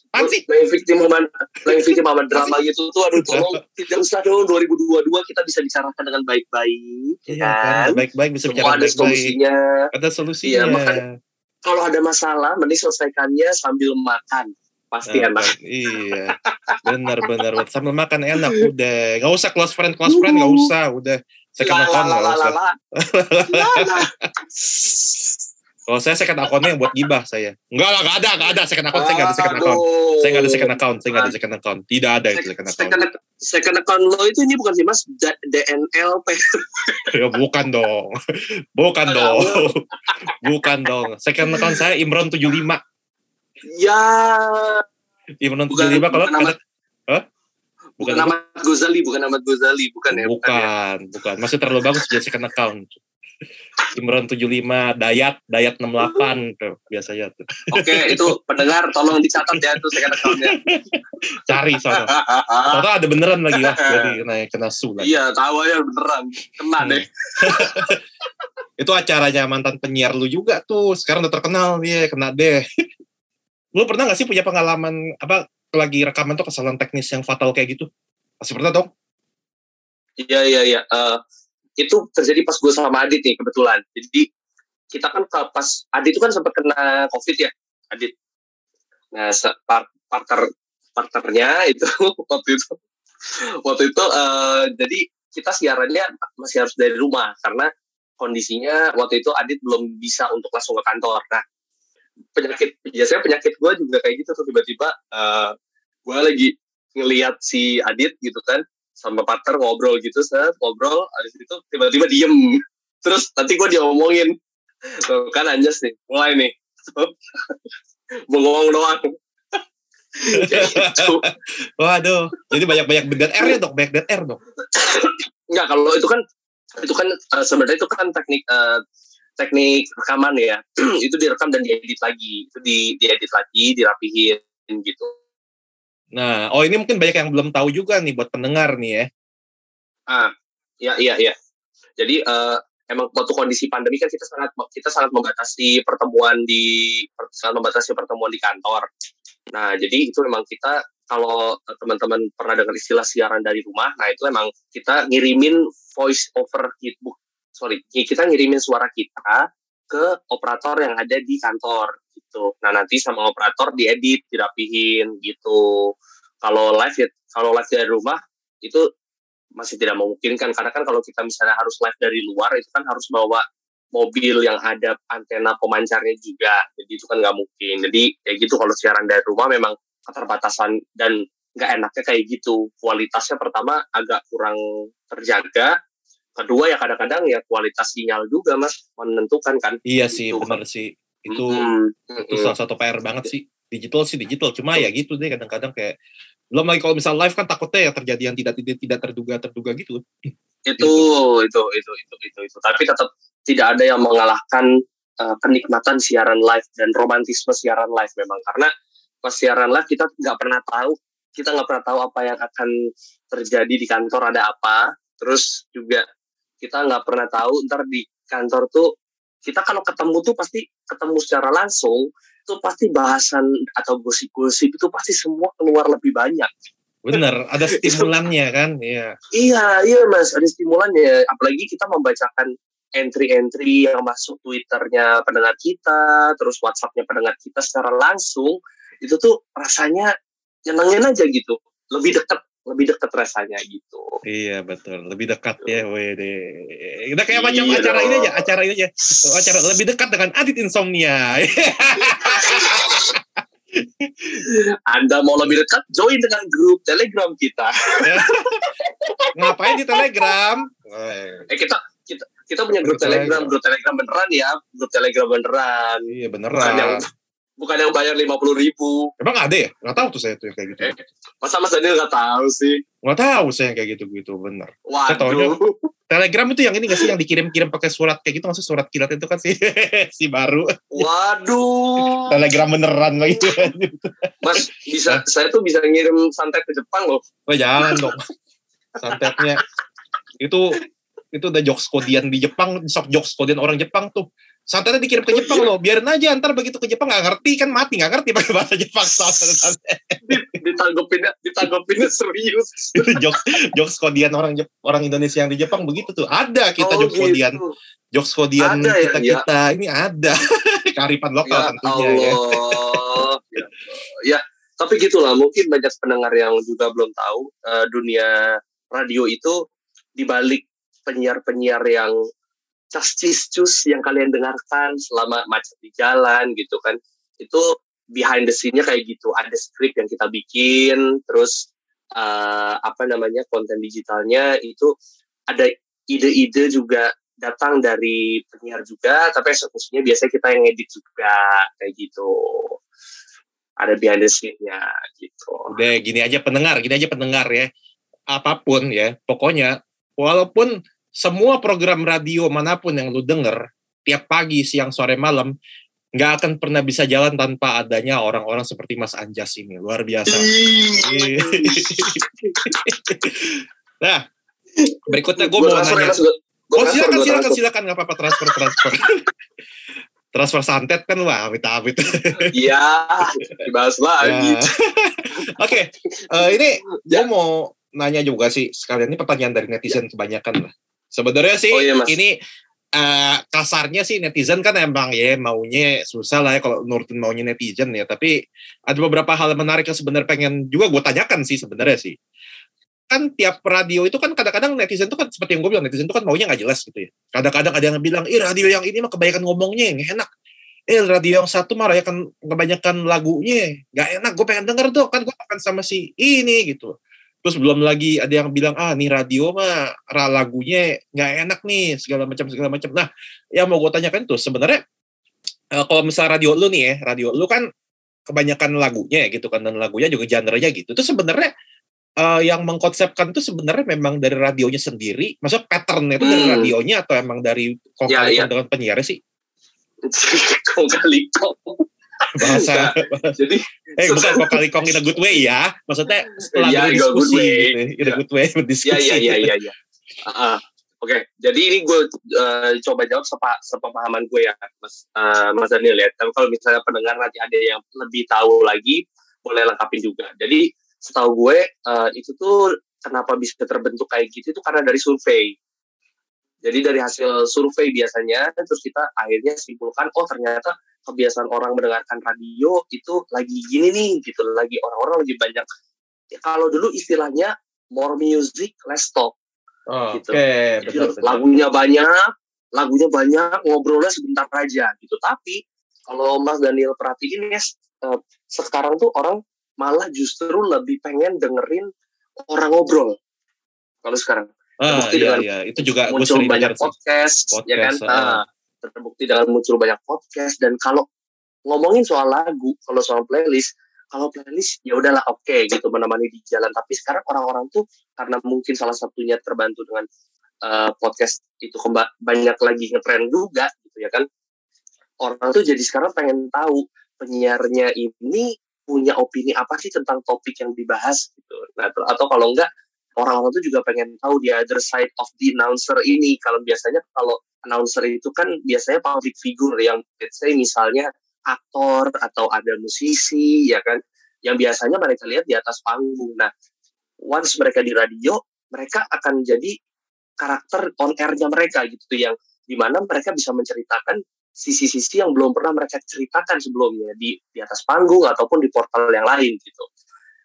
Ah, sih? Playing victim sama playing victim sama drama gitu tuh aduh tolong tidak usah dong 2022 kita bisa bicarakan dengan baik-baik ya Iya kan, kan baik-baik bisa bicara ada baik-baik. solusinya Ada solusinya. Iya, makan- kalau ada masalah mending selesaikannya sambil makan pasti Nah, enak Iya, benar benar. Sambil makan enak udah. Gak usah close friend close friend gak usah. Udah second La, account la, gak la, la, usah. la. La, la. Kalau saya second accountnya yang buat gibah saya. Enggak lah, gak ada, gak ada second account. Saya gak ada second account. Saya gak ada second account. Saya gak ada second account. Tidak ada itu second account. second, second account lo itu ini bukan sih mas D- DNLP Ya, bukan dong. Bukan dong. Bukan dong. Second account saya Imron 75. ya Imron Bukan- 75 kalau bukan nama- Hah? bukan Bukan Ahmad Ghazali bukan Ahmad Ghazali bukan ya bukan ya. bukan, bukan. Masih terlalu bagus jadi second account. Imron 75, Dayat, Dayat 68 tuh biasanya tuh. oke itu pendengar tolong dicatat ya tuh second accountnya Cari soalnya. Soalnya ada beneran lagi lah, jadi kena kena su lagi. iya tahu ya beneran kena Hmm. deh Itu acaranya mantan penyiar lu juga tuh. Sekarang udah terkenal dia, kena deh. lu pernah gak sih punya pengalaman apa lagi rekaman tuh kesalahan teknis yang fatal kayak gitu? Pasti pernah dong? Iya iya iya. Eh, itu terjadi pas gue sama Adit nih kebetulan. Jadi kita kan pas Adit itu kan sempat kena COVID ya, Adit. Nah, par- partner partnernya itu waktu itu waktu itu eh, jadi kita siarannya masih harus dari rumah karena kondisinya waktu itu Adit belum bisa untuk langsung ke kantor. Nah, penyakit biasanya penyakit gue juga kayak gitu tuh tiba-tiba eh, gue lagi ngelihat si Adit gitu kan sama partner ngobrol gitu set ngobrol habis itu tiba-tiba diem. Terus nanti gue diomongin. Tuh, kan anjas nih mulai nih. Bengong doang. Gitu. Waduh, jadi banyak-banyak dead air ya dong, banyak dead air dong. Nggak, kalau itu kan itu kan eh, sebenarnya itu kan teknik eh, teknik rekaman ya. Itu direkam dan diedit lagi. Itu di diedit lagi dirapihin gitu Nah, oh ini mungkin banyak yang belum tahu juga nih buat pendengar nih ya. Ah, iya iya iya. Jadi eh, emang waktu kondisi pandemi kan kita sangat kita sangat membatasi pertemuan di sangat membatasi pertemuan di kantor. Nah, jadi itu memang kita kalau teman-teman pernah dengar istilah siaran dari rumah, nah itu emang kita ngirimin voice over gitu, sorry, kita ngirimin suara kita ke operator yang ada di kantor gitu. Nah, nanti sama operator diedit, dirapihin gitu. Kalau live ya, kalau live dari rumah itu masih tidak memungkinkan karena kan kalau kita misalnya harus live dari luar itu kan harus bawa mobil yang ada antena pemancarnya juga jadi itu kan nggak mungkin jadi kayak gitu kalau siaran dari rumah memang keterbatasan dan nggak enaknya kayak gitu kualitasnya pertama agak kurang terjaga kedua ya kadang-kadang ya kualitas sinyal juga mas menentukan kan Iya sih, Gitu. benar sih. Itu Mm-mm. itu salah satu PR banget sih. Digital sih digital, cuma ya gitu deh kadang-kadang kayak belum lagi kalau misal live kan takutnya ya terjadi yang tidak tidak tidak terduga terduga gitu. itu itu itu itu itu itu tapi tetap tidak ada yang mengalahkan uh, kenikmatan siaran live dan romantisme siaran live memang karena pas siaran live kita nggak pernah tahu kita nggak pernah tahu apa yang akan terjadi di kantor ada apa terus juga kita nggak pernah tahu ntar di kantor tuh kita kalau ketemu tuh pasti ketemu secara langsung itu pasti bahasan atau gosip-gosip itu pasti semua keluar lebih banyak Bener, ada stimulannya kan? Iya. Iya, iya mas, ada stimulannya. Apalagi kita membacakan entry-entry yang masuk Twitternya pendengar kita, terus WhatsAppnya pendengar kita secara langsung, itu tuh rasanya nyenengin aja gitu. Lebih dekat, lebih dekat rasanya gitu. Iya betul, lebih dekat ya, wede. Udah kayak macam Iya acara ini aja, acara ini aja, acara lebih dekat dengan Adit Insomnia. Anda mau lebih dekat, join dengan grup Telegram kita. Ngapain di Telegram? Eh kita kita kita punya grup Grup Telegram, Telegram. grup Telegram beneran ya, grup Telegram beneran. Iya Bukan yang beneran. Bukan yang bayar lima puluh ribu. Emang ada ya? Nggak tahu tuh saya tuh yang kayak gitu. Masa Mas Daniel nggak tahu sih? Nggak tahu saya yang kayak gitu-gitu, bener. taunya- Waduh. Telegram itu yang ini nggak sih yang dikirim-kirim pakai surat kayak gitu maksud surat kilat itu kan sih si baru Waduh. Telegram beneran lagi Mas bisa saya tuh bisa ngirim santet ke Jepang loh. oh jangan dong santetnya itu itu udah jokes kodian di Jepang sok jokes kodian orang Jepang tuh santetnya dikirim ke Jepang loh. Biarin aja ntar begitu ke Jepang nggak ngerti kan mati nggak ngerti pakai bahasa Jepang santet ditanggepin ditanggepin serius. Itu jokes jokes kodian orang Jep, orang Indonesia yang di Jepang begitu tuh. Ada kita Oh, jokes kodian. Gitu. jokes kodian Ada ya, kita kita ini ada. Kearifan lokal ya tentunya ya. Allah. Ya, ya tapi gitulah. Mungkin banyak pendengar yang juga belum tahu eh, dunia radio itu dibalik penyiar-penyiar yang cascis cus yang kalian dengarkan selama macet di jalan gitu kan. Itu behind the scene-nya kayak gitu. Ada skrip yang kita bikin terus eh, apa namanya konten digitalnya itu ada ide-ide juga datang dari penyiar juga tapi eksekusinya biasanya kita yang edit juga kayak gitu. Ada behind the scene-nya gitu. Udah gini aja pendengar gini aja pendengar ya. Apa pun ya pokoknya walaupun semua program radio mana pun yang lu denger tiap pagi siang sore malam nggak akan pernah bisa jalan tanpa adanya orang-orang seperti Mas Anjas ini. Luar biasa. Nah berikutnya gue mau ya, nanya gua oh silakan silakan silakan. Nggak apa-apa transfer transfer. Transfer santet kan wah amit amit Iya, dibahas lagi. Ya. Oke, eh, ini gue Ya. mau nanya juga sih. Sekalian ini pertanyaan dari netizen kebanyakan lah. Sebenarnya sih Oh iya, Mas. ini eh, kasarnya sih netizen kan emang ya maunya susah lah ya kalau nurutin maunya netizen ya. Tapi ada beberapa hal menarik yang sebenarnya pengen juga gue tanyakan sih sebenarnya sih. Kan tiap radio itu kan kadang-kadang netizen itu kan seperti yang gue bilang netizen itu kan maunya nggak jelas gitu ya. Kadang-kadang ada yang bilang, ih radio yang ini mah kebanyakan ngomongnya nggak enak. Eh radio yang satu mah kan kebanyakan lagunya nggak enak. Gue pengen denger tuh kan gue akan sama si ini gitu. Terus belum lagi ada yang bilang ah nih radio mah lagunya nggak enak nih segala macam segala macam. Nah yang mau gue tanyakan tuh sebenarnya eh, kalau misalnya radio lu nih ya radio lu kan kebanyakan lagunya gitu kan dan lagunya juga genre-nya gitu. Itu sebenarnya eh, yang mengkonsepkan itu sebenarnya memang dari radionya sendiri. Maksudnya patternnya itu dari Hmm. radionya atau emang dari kok Ya, ya. dengan penyiar sih Kong kali kong. Bahasa Jadi eh bukan kok kali kong in a good way ya maksudnya setelah Iya, in a good berdiskusi way. gitu, in a good way berdiskusi ya ya ya ya ya. Oke, jadi ini gue eh, coba jawab sepa, sepemahaman gue ya, Mas eh, Mas Daniel ya. Tapi kalau misalnya pendengar nanti ada yang lebih tahu lagi, boleh lengkapin juga. Jadi setahu gue eh, itu tuh kenapa bisa terbentuk kayak gitu itu karena dari survei. Jadi dari hasil survei biasanya terus kita akhirnya simpulkan oh ternyata kebiasaan orang mendengarkan radio itu lagi gini nih gitu, lagi orang-orang lagi banyak. Ya, kalau dulu istilahnya more music less talk. Oh, Gitu. Jadi betul betul lagunya banyak, lagunya banyak, ngobrolnya sebentar aja gitu. Tapi kalau Mas Daniel perhatiin ya, eh, sekarang tuh orang malah justru lebih pengen dengerin orang ngobrol. Kalau sekarang ah iya dengan iya itu juga muncul banyak sih podcast, ya kan? Podcast. Nah, terbukti dengan muncul banyak podcast dan kalau ngomongin soal lagu, kalau soal playlist, kalau playlist ya udahlah oke gitu menemani di jalan. Tapi sekarang orang-orang tuh karena mungkin salah satunya terbantu dengan eh, podcast itu kemba- banyak lagi ngetren juga gitu ya kan. Orang tuh jadi sekarang pengen tahu penyiarnya ini punya opini apa sih tentang topik yang dibahas gitu. Nah, atau kalau enggak orang-orang tuh juga pengen tahu the other side of the announcer ini. Kalau biasanya kalau announcer itu kan biasanya public figure yang let's say misalnya aktor atau ada musisi ya kan yang biasanya mereka lihat di atas panggung. Nah, once mereka di radio, mereka akan jadi karakter on air-nya mereka gitu yang di mana mereka bisa menceritakan sisi-sisi yang belum pernah mereka ceritakan sebelumnya di di atas panggung ataupun di portal yang lain gitu.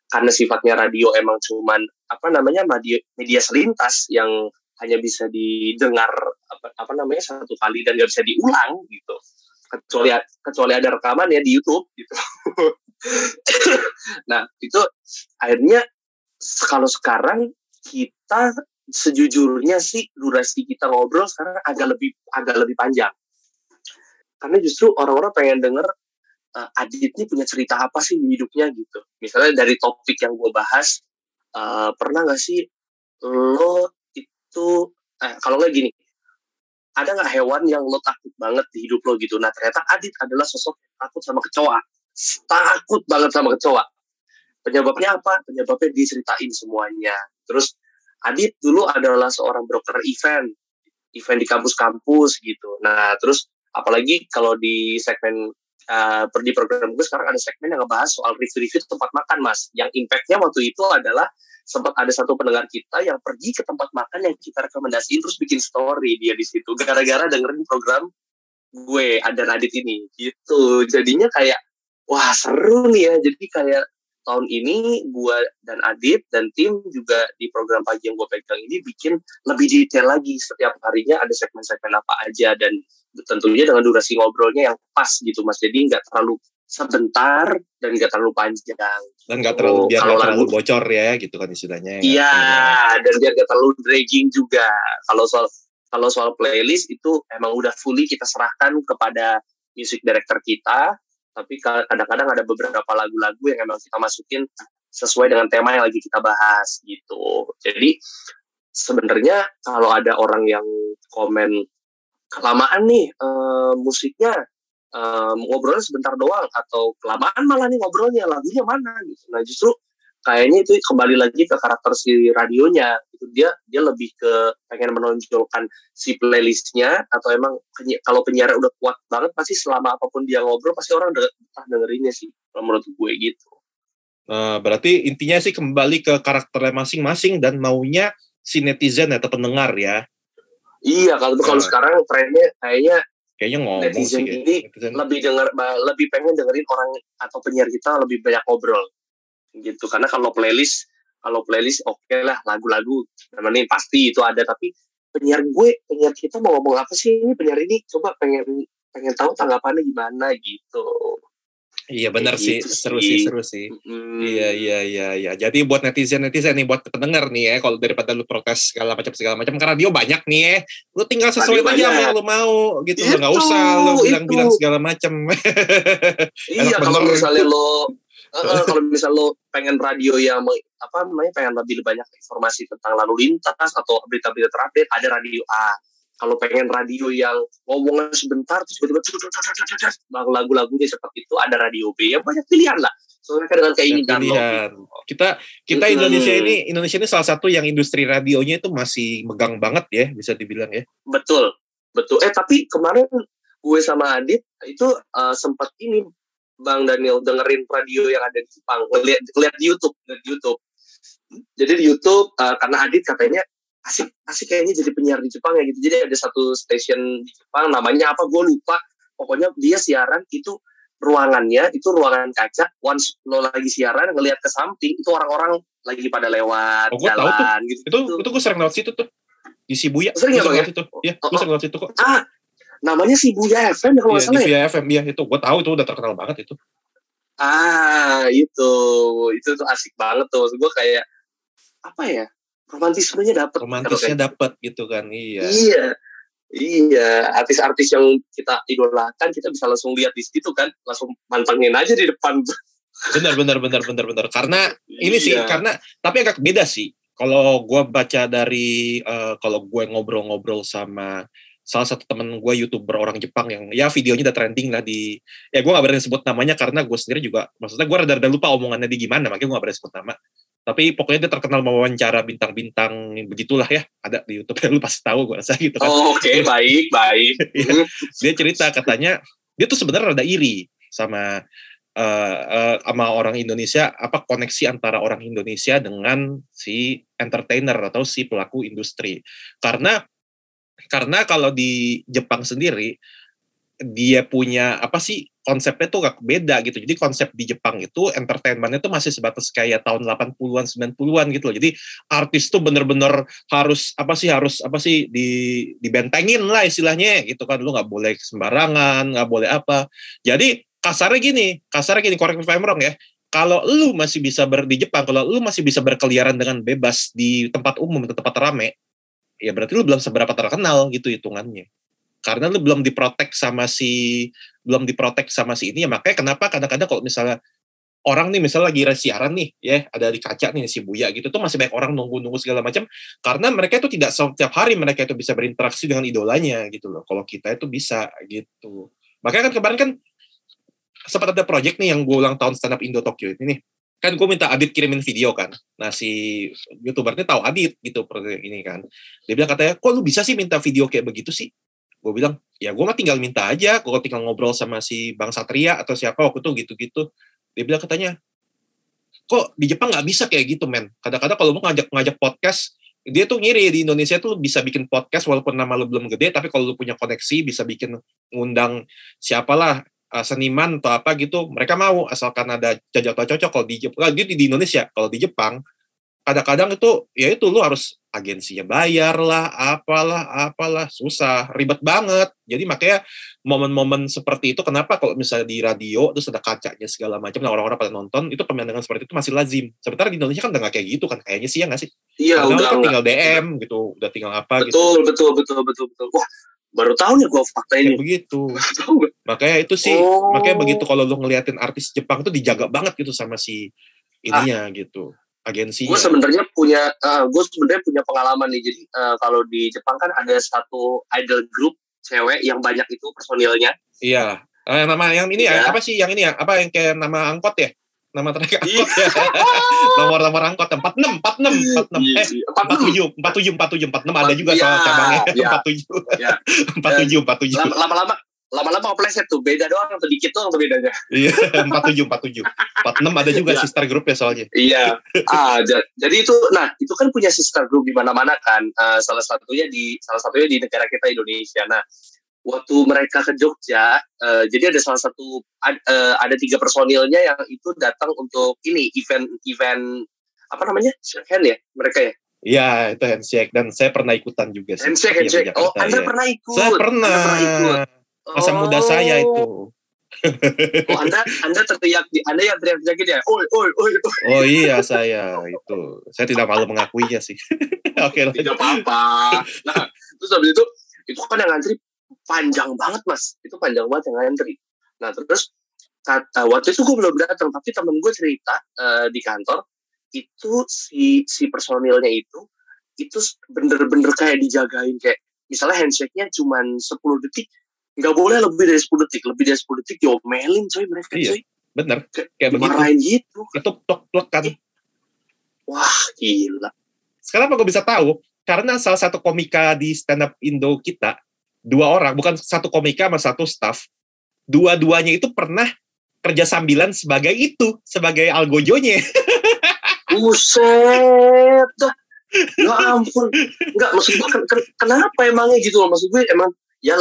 Karena sifatnya radio emang cuman apa namanya media, media selintas yang hanya bisa didengar apa, apa namanya satu kali dan nggak bisa diulang gitu kecuali kecuali ada rekaman ya di YouTube gitu. nah itu akhirnya kalau sekarang kita sejujurnya sih durasi kita ngobrol sekarang agak lebih agak lebih panjang karena justru orang-orang pengen denger uh, Adit ini punya cerita apa sih di hidupnya gitu. Misalnya dari topik yang gue bahas uh, pernah nggak sih lo itu eh, kalau nggak gini ada nggak hewan yang lo takut banget di hidup lo gitu? Nah ternyata Adit adalah sosok yang takut sama kecoa. Takut banget sama kecoa. Penyebabnya apa? Penyebabnya diceritain semuanya. Terus Adit dulu adalah seorang broker event event di kampus-kampus gitu. Nah, terus apalagi kalau di segmen uh, di program gue sekarang ada segmen yang ngebahas soal review-review tempat makan, Mas. Yang impactnya waktu itu adalah sempat ada satu pendengar kita yang pergi ke tempat makan yang kita rekomendasiin terus bikin story dia di situ gara-gara dengerin program gue ada Radit ini. Gitu. Jadinya kayak wah seru nih ya. Jadi kayak tahun ini gue dan Adit dan tim juga di program pagi yang gue pegang ini bikin lebih detail lagi. Setiap harinya ada segmen-segmen apa aja dan tentunya dengan durasi ngobrolnya yang pas gitu mas. Jadi nggak terlalu sebentar dan nggak terlalu panjang. Dan nggak terlalu biar nggak terlalu bocor ya gitu kan istilahnya iya dan biar nggak terlalu dragging juga. Kalau soal kalau soal playlist itu emang udah fully kita serahkan kepada music director kita. Tapi kadang-kadang ada beberapa lagu-lagu yang emang kita masukin sesuai dengan tema yang lagi kita bahas gitu. Jadi sebenarnya kalau ada orang yang komen kelamaan nih uh, musiknya uh, ngobrolnya sebentar doang atau kelamaan malah nih ngobrolnya lagunya mana gitu. Nah justru kayaknya itu kembali lagi ke karakter si radionya itu dia dia lebih ke pengen menonjolkan si playlistnya atau emang kalau penyiar udah kuat banget pasti selama apa pun dia ngobrol pasti orang udah dengerinnya sih kalau menurut gue gitu. Nah, berarti intinya sih kembali ke karakternya masing-masing dan maunya si netizen atau pendengar ya. Iya kalau nah. kalau sekarang trennya kayaknya kayaknya ngomong netizen sih, ini netizen. lebih denger lebih pengen dengerin orang atau penyiar kita lebih banyak ngobrol gitu karena kalau playlist kalau playlist oke okay lah lagu-lagu nemenin pasti itu ada tapi penyiar gue penyiar kita mau ngomong apa sih ini penyiar ini coba pengen pengen tahu tanggapannya gimana gitu Iya benar sih, gitu seru sih, seru sih. Mm. Iya iya iya iya. Jadi buat netizen netizen nih, buat pendengar nih ya, kalau daripada lu protes segala macam segala macam, karena dia banyak nih ya, lu tinggal sesuai aja apa yang lu mau gitu, nggak usah lu bilang-bilang segala macam. iya kalau misalnya lo uh, kalau misal lo pengen radio yang apa namanya pengen lebih banyak informasi tentang lalu lintas atau berita-berita terupdate ada radio A kalau pengen radio yang ngomongnya sebentar terus tiba-tiba lagu-lagunya seperti itu ada radio B yang banyak pilihan lah. Soalnya kan dengan keinginan pilihan. lo kita kita Indonesia ini Indonesia ini salah satu yang industri radionya itu masih megang banget ya bisa dibilang ya. Betul betul. Eh tapi kemarin gue sama Adit itu uh, sempat ini Bang Daniel dengerin radio yang ada di Jepang, lihat lihat di YouTube, lihat di YouTube. Jadi di YouTube uh, karena Adit katanya asik asik kayaknya jadi penyiar di Jepang ya gitu. Jadi ada satu stasiun di Jepang namanya apa gue lupa. Pokoknya dia siaran itu ruangannya itu ruangan kaca. Once lo lagi siaran ngelihat ke samping itu orang-orang lagi pada lewat oh, jalan tahu tuh. gitu. Itu gitu. itu gue sering lewat situ tuh di Shibuya. Sering ya bang ya? Iya, gue oh, sering lewat situ kok. Ah, namanya si Buya FM kalau nggak iya, salah ya. FM ya itu gue tahu itu udah terkenal banget itu ah itu itu tuh asik banget tuh gue kayak apa ya romantismenya dapet. Romantisnya dapet gitu kan iya. Iya. Iya artis-artis yang kita idolakan kita bisa langsung lihat di situ kan langsung mantengin aja di depan. Benar benar benar benar benar. Karena ini sih iya. karena tapi agak beda sih. Kalau gue baca dari uh, kalau gue ngobrol-ngobrol sama salah satu temen gue youtuber orang Jepang yang ya videonya udah trending lah di ya gue gak berani sebut namanya karena gue sendiri juga maksudnya gue rada-rada lupa omongannya di gimana makanya gue gak berani sebut nama tapi pokoknya dia terkenal mewawancara bintang-bintang begitulah ya. Ada di YouTube ya lu pasti tahu gue rasa gitu kan. Oh, oke okay. baik baik. Ya, dia cerita katanya dia tuh sebenarnya rada iri sama uh, uh, sama orang Indonesia apa koneksi antara orang Indonesia dengan si entertainer atau si pelaku industri. Karena karena kalau di Jepang sendiri dia punya apa sih konsepnya tuh gak beda gitu. Jadi konsep di Jepang itu entertainmentnya tuh masih sebatas kayak tahun 80-an 90-an gitu loh. Jadi artis tuh bener-bener harus apa sih harus apa sih di dibentengin lah istilahnya gitu kan. Lu nggak boleh sembarangan, nggak boleh apa. Jadi kasarnya gini, kasarnya gini, correct me if I'm wrong ya. Kalau lu masih bisa ber di Jepang, kalau lu masih bisa berkeliaran dengan bebas di tempat umum, di tempat rame, ya berarti lu belum seberapa terkenal gitu hitungannya karena lu belum diprotek sama si belum diprotek sama si ini ya makanya kenapa kadang-kadang kalau misalnya orang nih misalnya lagi siaran nih ya ada di kaca nih si Buya gitu tuh masih banyak orang nunggu-nunggu segala macam karena mereka itu tidak setiap hari mereka itu bisa berinteraksi dengan idolanya gitu loh kalau kita itu bisa gitu makanya kan kemarin kan sempat ada project nih yang gue ulang tahun stand up Indo Tokyo ini nih kan gue minta Adit kirimin video kan. Nah si youtubernya tahu Adit gitu ini kan. Dia bilang katanya, kok lu bisa sih minta video kayak begitu sih? Gue bilang, ya gue mah tinggal minta aja. Gue tinggal ngobrol sama si Bang Satria atau siapa waktu itu gitu-gitu. Dia bilang katanya, kok di Jepang nggak bisa kayak gitu men. Kadang-kadang kalau mau ngajak ngajak podcast, dia tuh ngiri di Indonesia tuh bisa bikin podcast walaupun nama lu belum gede, tapi kalau lu punya koneksi bisa bikin ngundang siapalah uh, seniman atau apa gitu mereka mau asalkan ada cocok cocok kalau di Jepang di Indonesia kalau di Jepang kadang-kadang itu ya itu lu harus agensinya bayar lah apalah apalah susah ribet banget. Jadi makanya momen-momen seperti itu kenapa kalau misalnya di radio terus ada kacanya segala macam nah orang-orang pada nonton itu pemandangan seperti itu masih lazim. Sementara di Indonesia kan udah gak kayak gitu kan kayaknya sih ya nggak sih? Iya udah kan tinggal DM gitu udah tinggal apa betul, gitu. Betul betul betul betul wah baru tahu nih gue fakta ini. Kayak begitu. Makanya itu sih Oh. makanya begitu kalau lu ngeliatin artis Jepang itu dijaga banget gitu sama si ininya gitu agensinya. Gue sebenarnya punya gue sebenarnya punya pengalaman nih. Jadi eh, kalau di Jepang kan ada satu idol group cewek yang banyak itu personilnya. Iya. Eh, nama yang ini ya Iya. apa sih yang ini ya? Apa yang kayak nama angkot ya? Nama trek Iya. angkot ya? Nomor-nomor angkot empat enam empat enam empat enam. Iya, eh iya. empat tujuh empat tujuh empat tujuh empat enam. Ada juga Iya, soal cabangnya. iya. empat tujuh. Iya. empat tujuh empat tujuh. Lama- lama-lama lama-lama kepleset tuh beda doang atau dikit doang tuh bedanya. Iya empat tujuh empat tujuh. empat enam ada juga Iya. sister group ya soalnya. Iya. Ah ja- jadi itu nah itu kan punya sister group di mana-mana kan. Eh, salah satunya di salah satunya di negara kita Indonesia. Nah waktu mereka ke Jogja eh, jadi ada salah satu ad- eh, ada tiga personilnya yang itu datang untuk ini event event apa namanya? Shake hand ya mereka ya? Iya itu handshake. Dan saya pernah ikutan juga sih handshake handshake. Oh anda iya. pernah ikut? Saya pernah. Anda pernah ikut masa muda saya Oh. itu oh anda anda teriak di anda yang teriak teriak ya oi oi oi oi. Oh iya saya itu saya tidak malu mengakuinya sih. Oke lanjut. tidak apa-apa. Nah, terus habis itu itu kan yang ngantri panjang banget mas, itu panjang banget yang ngantri. Nah terus kata waktu itu gue belum datang, tapi temen gue cerita eh, di kantor itu si si personilnya itu itu bener-bener kayak dijagain kayak misalnya handshake-nya cuma 10 detik nggak boleh lebih dari 10 detik lebih dari 10 detik diomelin coy mereka Iya. coy Bener Kayak kayak begitu. dimarahin gitu Itu plek plek kan. wah gila Sekarang apa gue bisa tahu? Karena salah satu komika di stand up Indo kita dua orang bukan satu komika sama satu staff. Dua-duanya itu pernah kerja sambilan sebagai itu sebagai algojonya. Buset dah. Ya ampun. Enggak, maksud gue ken- ken- kenapa emangnya gitu loh? Maksud gue emang ya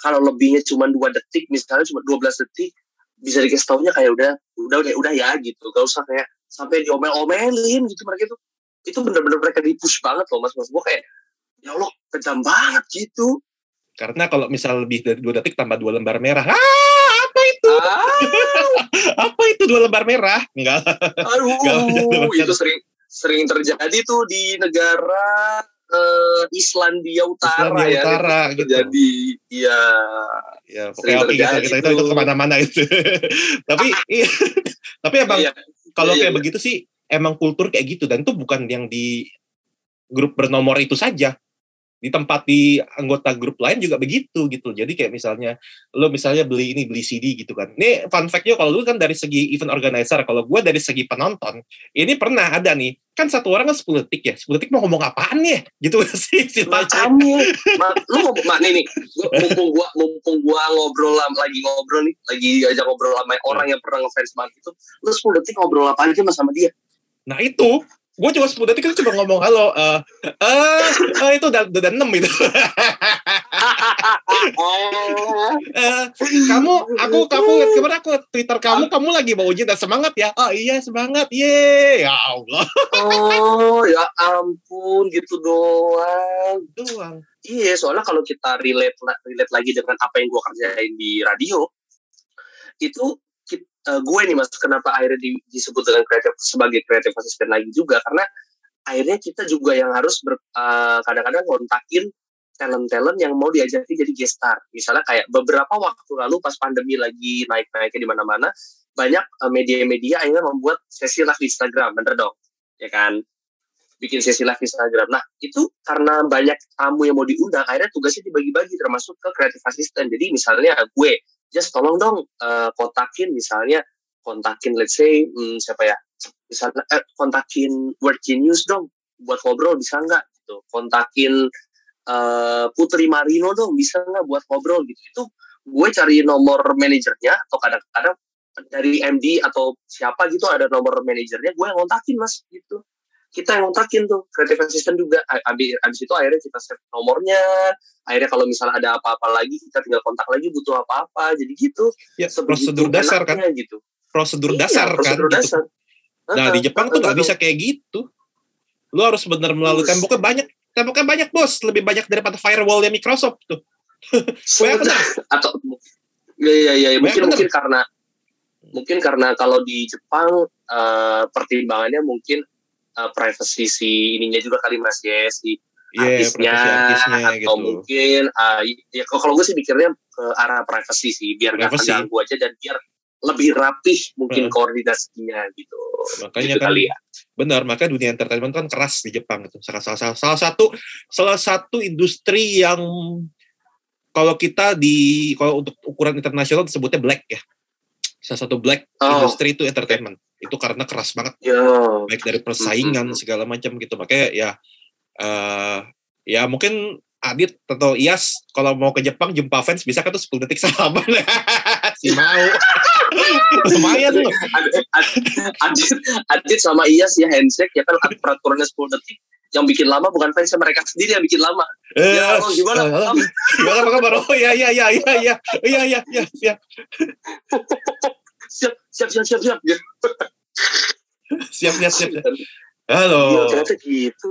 kalau lebihnya cuma dua detik, misalnya cuma 12 detik, bisa dikasih taunya kayak udah udah udah udah ya gitu. Gak usah kayak sampai diomel-omelin gitu mereka itu. Itu bener-bener mereka di-push banget loh mas. Mas gue kayak ya Allah kejam banget gitu. Karena kalau misal lebih dari dua detik tambah dua lembar merah. Ah, apa itu? Ah, Apa itu dua lembar merah? Enggak. aduh, itu sering sering terjadi tuh di negara eh, Islandia Utara Islandia ya. Utara itu gitu. Jadi iya Ya, Sering pokoknya oke kita, kita itu tuh. ke mana-mana itu. tapi iya, tapi emang Iya, kalau iya, kayak iya. begitu sih emang kultur kayak gitu dan itu bukan yang di grup bernomor itu saja di tempat di anggota grup lain juga begitu gitu. Jadi kayak misalnya lo misalnya beli ini beli CD gitu kan. Ini fun fact-nya kalau lu kan dari segi event organizer kalau gue dari segi penonton ini pernah ada nih kan satu orang kan 10 detik ya 10 detik mau ngomong apaan ya gitu sih istilahnya makanya. Ma, lu ngomong mak nih nih. Mumpung gua mumpung gua ngobrol lagi ngobrol nih lagi ajak ngobrol sama orang yang pernah ngefans banget itu lu 10 detik ngobrol apa aja sama dia? Nah itu, gue cuma 10 detik itu cuma ngomong halo, eh eh eh, itu udah udah enam itu. Eh, kamu, aku, kamu, kemarin aku Twitter kamu, kamu lagi mau ujian dan semangat ya? Oh iya semangat, ye, ya Allah. oh ya ampun gitu doang Doang. Iya, soalnya kalau kita relate relate lagi dengan apa yang gue kerjain di radio, itu eh, gue nih mas, kenapa akhirnya di- disebut dengan kreatif sebagai kreatif asisten lagi juga karena akhirnya kita juga yang harus ber- eh, kadang-kadang kontakin talent-talent yang mau diajakin jadi guest star. Misalnya kayak beberapa waktu lalu pas pandemi lagi naik-naiknya di mana-mana, banyak eh, media-media akhirnya membuat sesi live Instagram, bener dong, ya kan? bikin sesi live Instagram. Nah, itu karena banyak tamu yang mau diundang, akhirnya tugasnya dibagi-bagi termasuk ke kreatif asisten. Jadi misalnya gue, just tolong dong eh, kontakin misalnya kontakin let's say hmm, siapa ya misalnya eh, kontakin Word Genius dong buat ngobrol bisa nggak? Gitu. Kontakin eh, Putri Marino dong bisa nggak buat ngobrol? Gitu. Itu gue cari nomor manajernya atau kadang-kadang dari MD atau siapa gitu ada nomor manajernya gue yang kontakin mas gitu kita yang kontakin tuh creative assistant juga abis, abis itu akhirnya kita save nomornya akhirnya kalau misalnya ada apa-apa lagi kita tinggal kontak lagi butuh apa-apa jadi gitu Ya, prosedur dasar kan, gitu prosedur Iya, dasar kan. prosedur gitu. dasar. Nah di Jepang tuh nggak bisa kayak gitu. Lu harus benar melalui temboknya banyak, temboknya banyak bos, lebih banyak daripada firewallnya Microsoft tuh. Banyak benar. atau ya ya ya Banyak mungkin bener. mungkin karena mungkin karena kalau di Jepang eh, pertimbangannya mungkin eh, privacy si ininya juga kali mas ya si Iya, artisnya artisnya atau gitu. mungkin ah, ya kalau gue sih mikirnya ke arah privacy sih biar nggak terganggu aja dan biar lebih rapih mungkin Heeh. koordinasinya gitu Makanya gitu kan kali ya benar, makanya dunia entertainment kan keras di Jepang itu. Salah, salah, salah satu salah satu industri yang kalau kita di kalau untuk ukuran internasional disebutnya black ya. Salah satu black Oh. industri itu entertainment. Itu karena keras banget. Ya baik dari persaingan segala macam gitu. Makanya ya eh ya mungkin Adit atau Ias kalau mau ke Jepang jumpa fans bisa kan tuh 10 detik salaman? Si mau. Lumayan loh. Adit, Adit, Adit sama Iyas ya handshake ya kan peraturannya 10 detik. Yang bikin lama bukan fansnya mereka sendiri yang bikin lama. Eh, ya Allah, gimana? Eh, gimana apa kabar? Oh ya ya ya ya ya ya ya ya siap siap siap siap siap siap. Gitu. siap siap siap, siap. Iya, halo ternyata gitu.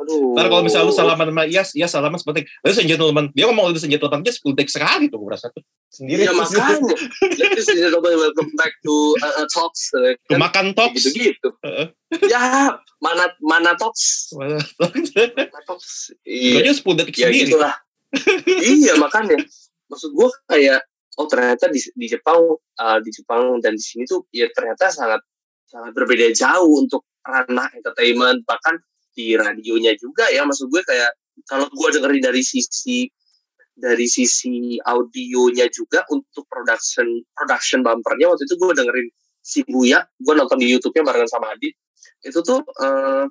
Aduh. Ntar kalau misalnya lu salaman sama Ias, Ias salaman seperti Ladies and gentlemen, dia ngomong ladies and gentlemen aja 10 detik sekali tuh gue rasa tuh. Sendiri. Iya makanya. Ladies and gentlemen welcome back to uh, uh, talks. Uh, kan? Makan tops. gitu gitu Heeh. ya mana mana talks. Mana- mana talks. Iya. Aja 10 detik ya sendiri. gitulah. Iya makanya. Maksud gua kayak oh ternyata di, di Jepang uh, di Jepang dan di sini tuh ya ternyata sangat sangat berbeda jauh untuk ranah entertainment bahkan di radionya juga ya. Maksud gue kayak kalau gua dengerin dari sisi dari sisi audionya juga untuk production production bumpernya waktu itu gue dengerin si Buya gue nonton di YouTube-nya barengan sama Adit. Itu tuh eh,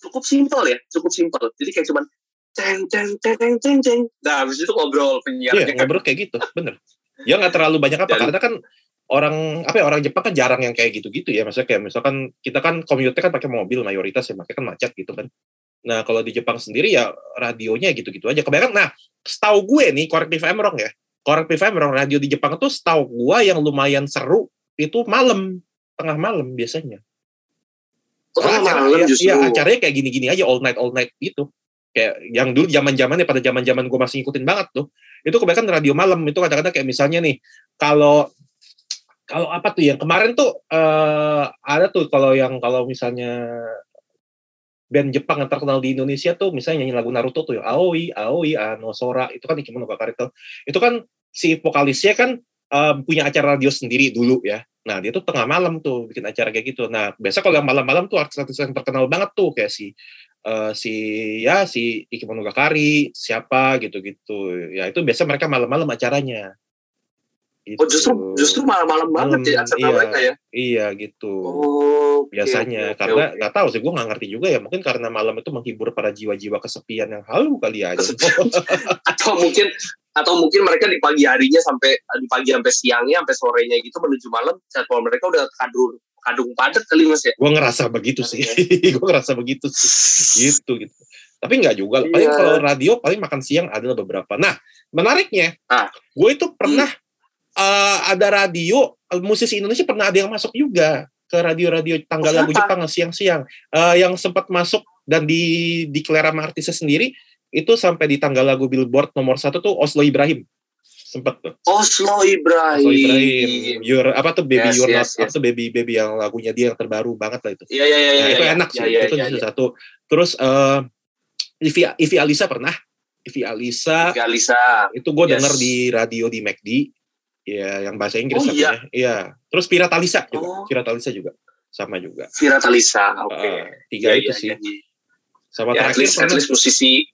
cukup simpel ya cukup simpel. Jadi kayak cuman ceng ceng ceng ceng ceng ceng nah habis itu ngobrol Iya, penyiarnya ngobrol kayak gitu, bener. Ya nggak terlalu banyak apa, Dan- karena kan orang apa ya orang Jepang kan jarang yang kayak gitu-gitu ya. Maksudnya kayak misalkan kita kan commute kan pakai mobil mayoritas ya, makanya kan macet gitu kan. Nah kalau di Jepang sendiri ya radionya gitu-gitu aja. Kebanyakan, nah setahu gue nih, correct me if I'm wrong ya. Correct me if I'm wrong, radio di Jepang itu setahu gue yang lumayan seru itu malam, tengah malam biasanya. oh, tengah Acara- malam justru iya, acaranya kayak gini-gini aja all night all night gitu. Kayak yang dulu zaman zamannya pada zaman zaman gue masih ngikutin banget tuh. Itu kebanyakan radio malam itu kadang-kadang kayak misalnya nih kalau kalau apa tuh yang kemarin tuh eh ada tuh kalau yang kalau misalnya band Jepang yang terkenal di Indonesia tuh misalnya nyanyi lagu Naruto tuh yang Aoi, Aoi, Ano Sora itu kan Ikimono Kakari tuh. Itu kan si vokalisnya kan eh, punya acara radio sendiri dulu ya. Nah, dia tuh tengah malam tuh bikin acara kayak gitu. Nah, biasa kalau yang malam-malam tuh artis-artis yang terkenal banget tuh kayak si eh, si ya si Ikimono Gakari, siapa gitu-gitu. Ya itu biasa mereka malam-malam acaranya. Gitu. oh justru justru malam-malam banget ya acara iya. mereka ya Iya gitu. oh biasanya oke, oke, karena nggak tahu sih gue nggak ngerti juga ya mungkin karena malam itu menghibur para jiwa-jiwa kesepian yang halu kali aja atau mungkin atau mungkin mereka di pagi harinya sampai di pagi sampai siangnya sampai sorenya gitu menuju malam jadwal mereka udah kadung kadung padat kali mas ya? Gue ngerasa begitu sih. Gue ngerasa begitu sih. Gitu gitu. Tapi nggak juga paling Iya. kalau radio paling makan siang adalah beberapa. Nah menariknya Ah. gue itu pernah eh, ada radio eh, musisi Indonesia pernah ada yang masuk juga ke radio-radio tanggal Oh, lagu? Jepang siang-siang. Eh, yang sempat masuk dan di sama artisnya sendiri itu sampai di tanggal lagu Billboard nomor satu tuh Oslo Ibrahim sempat tuh Oslo Ibrahim. Oslo Ibrahim Your apa tuh baby Yes, You're yes, Not apa tuh baby baby yang lagunya dia yang terbaru banget lah itu Iya iya iya. Nah, iya, itu iya. enak sih. Iya, iya, itu iya, salah iya. satu. Terus eh Ivi, Ivi Alisa pernah. Ivi Alisa Galisa. itu gue Yes. denger di radio di McD. Ya, yang bahasa Inggris Oh, tapi ya. Iya. Terus Vira Talisa juga. Oh. Vira Talisa juga sama juga. Vira Talisa. Oke. Eh, tiga Iya, itu iya, sih. iya, iya. Sama Ya, at terakhir least, at least musisi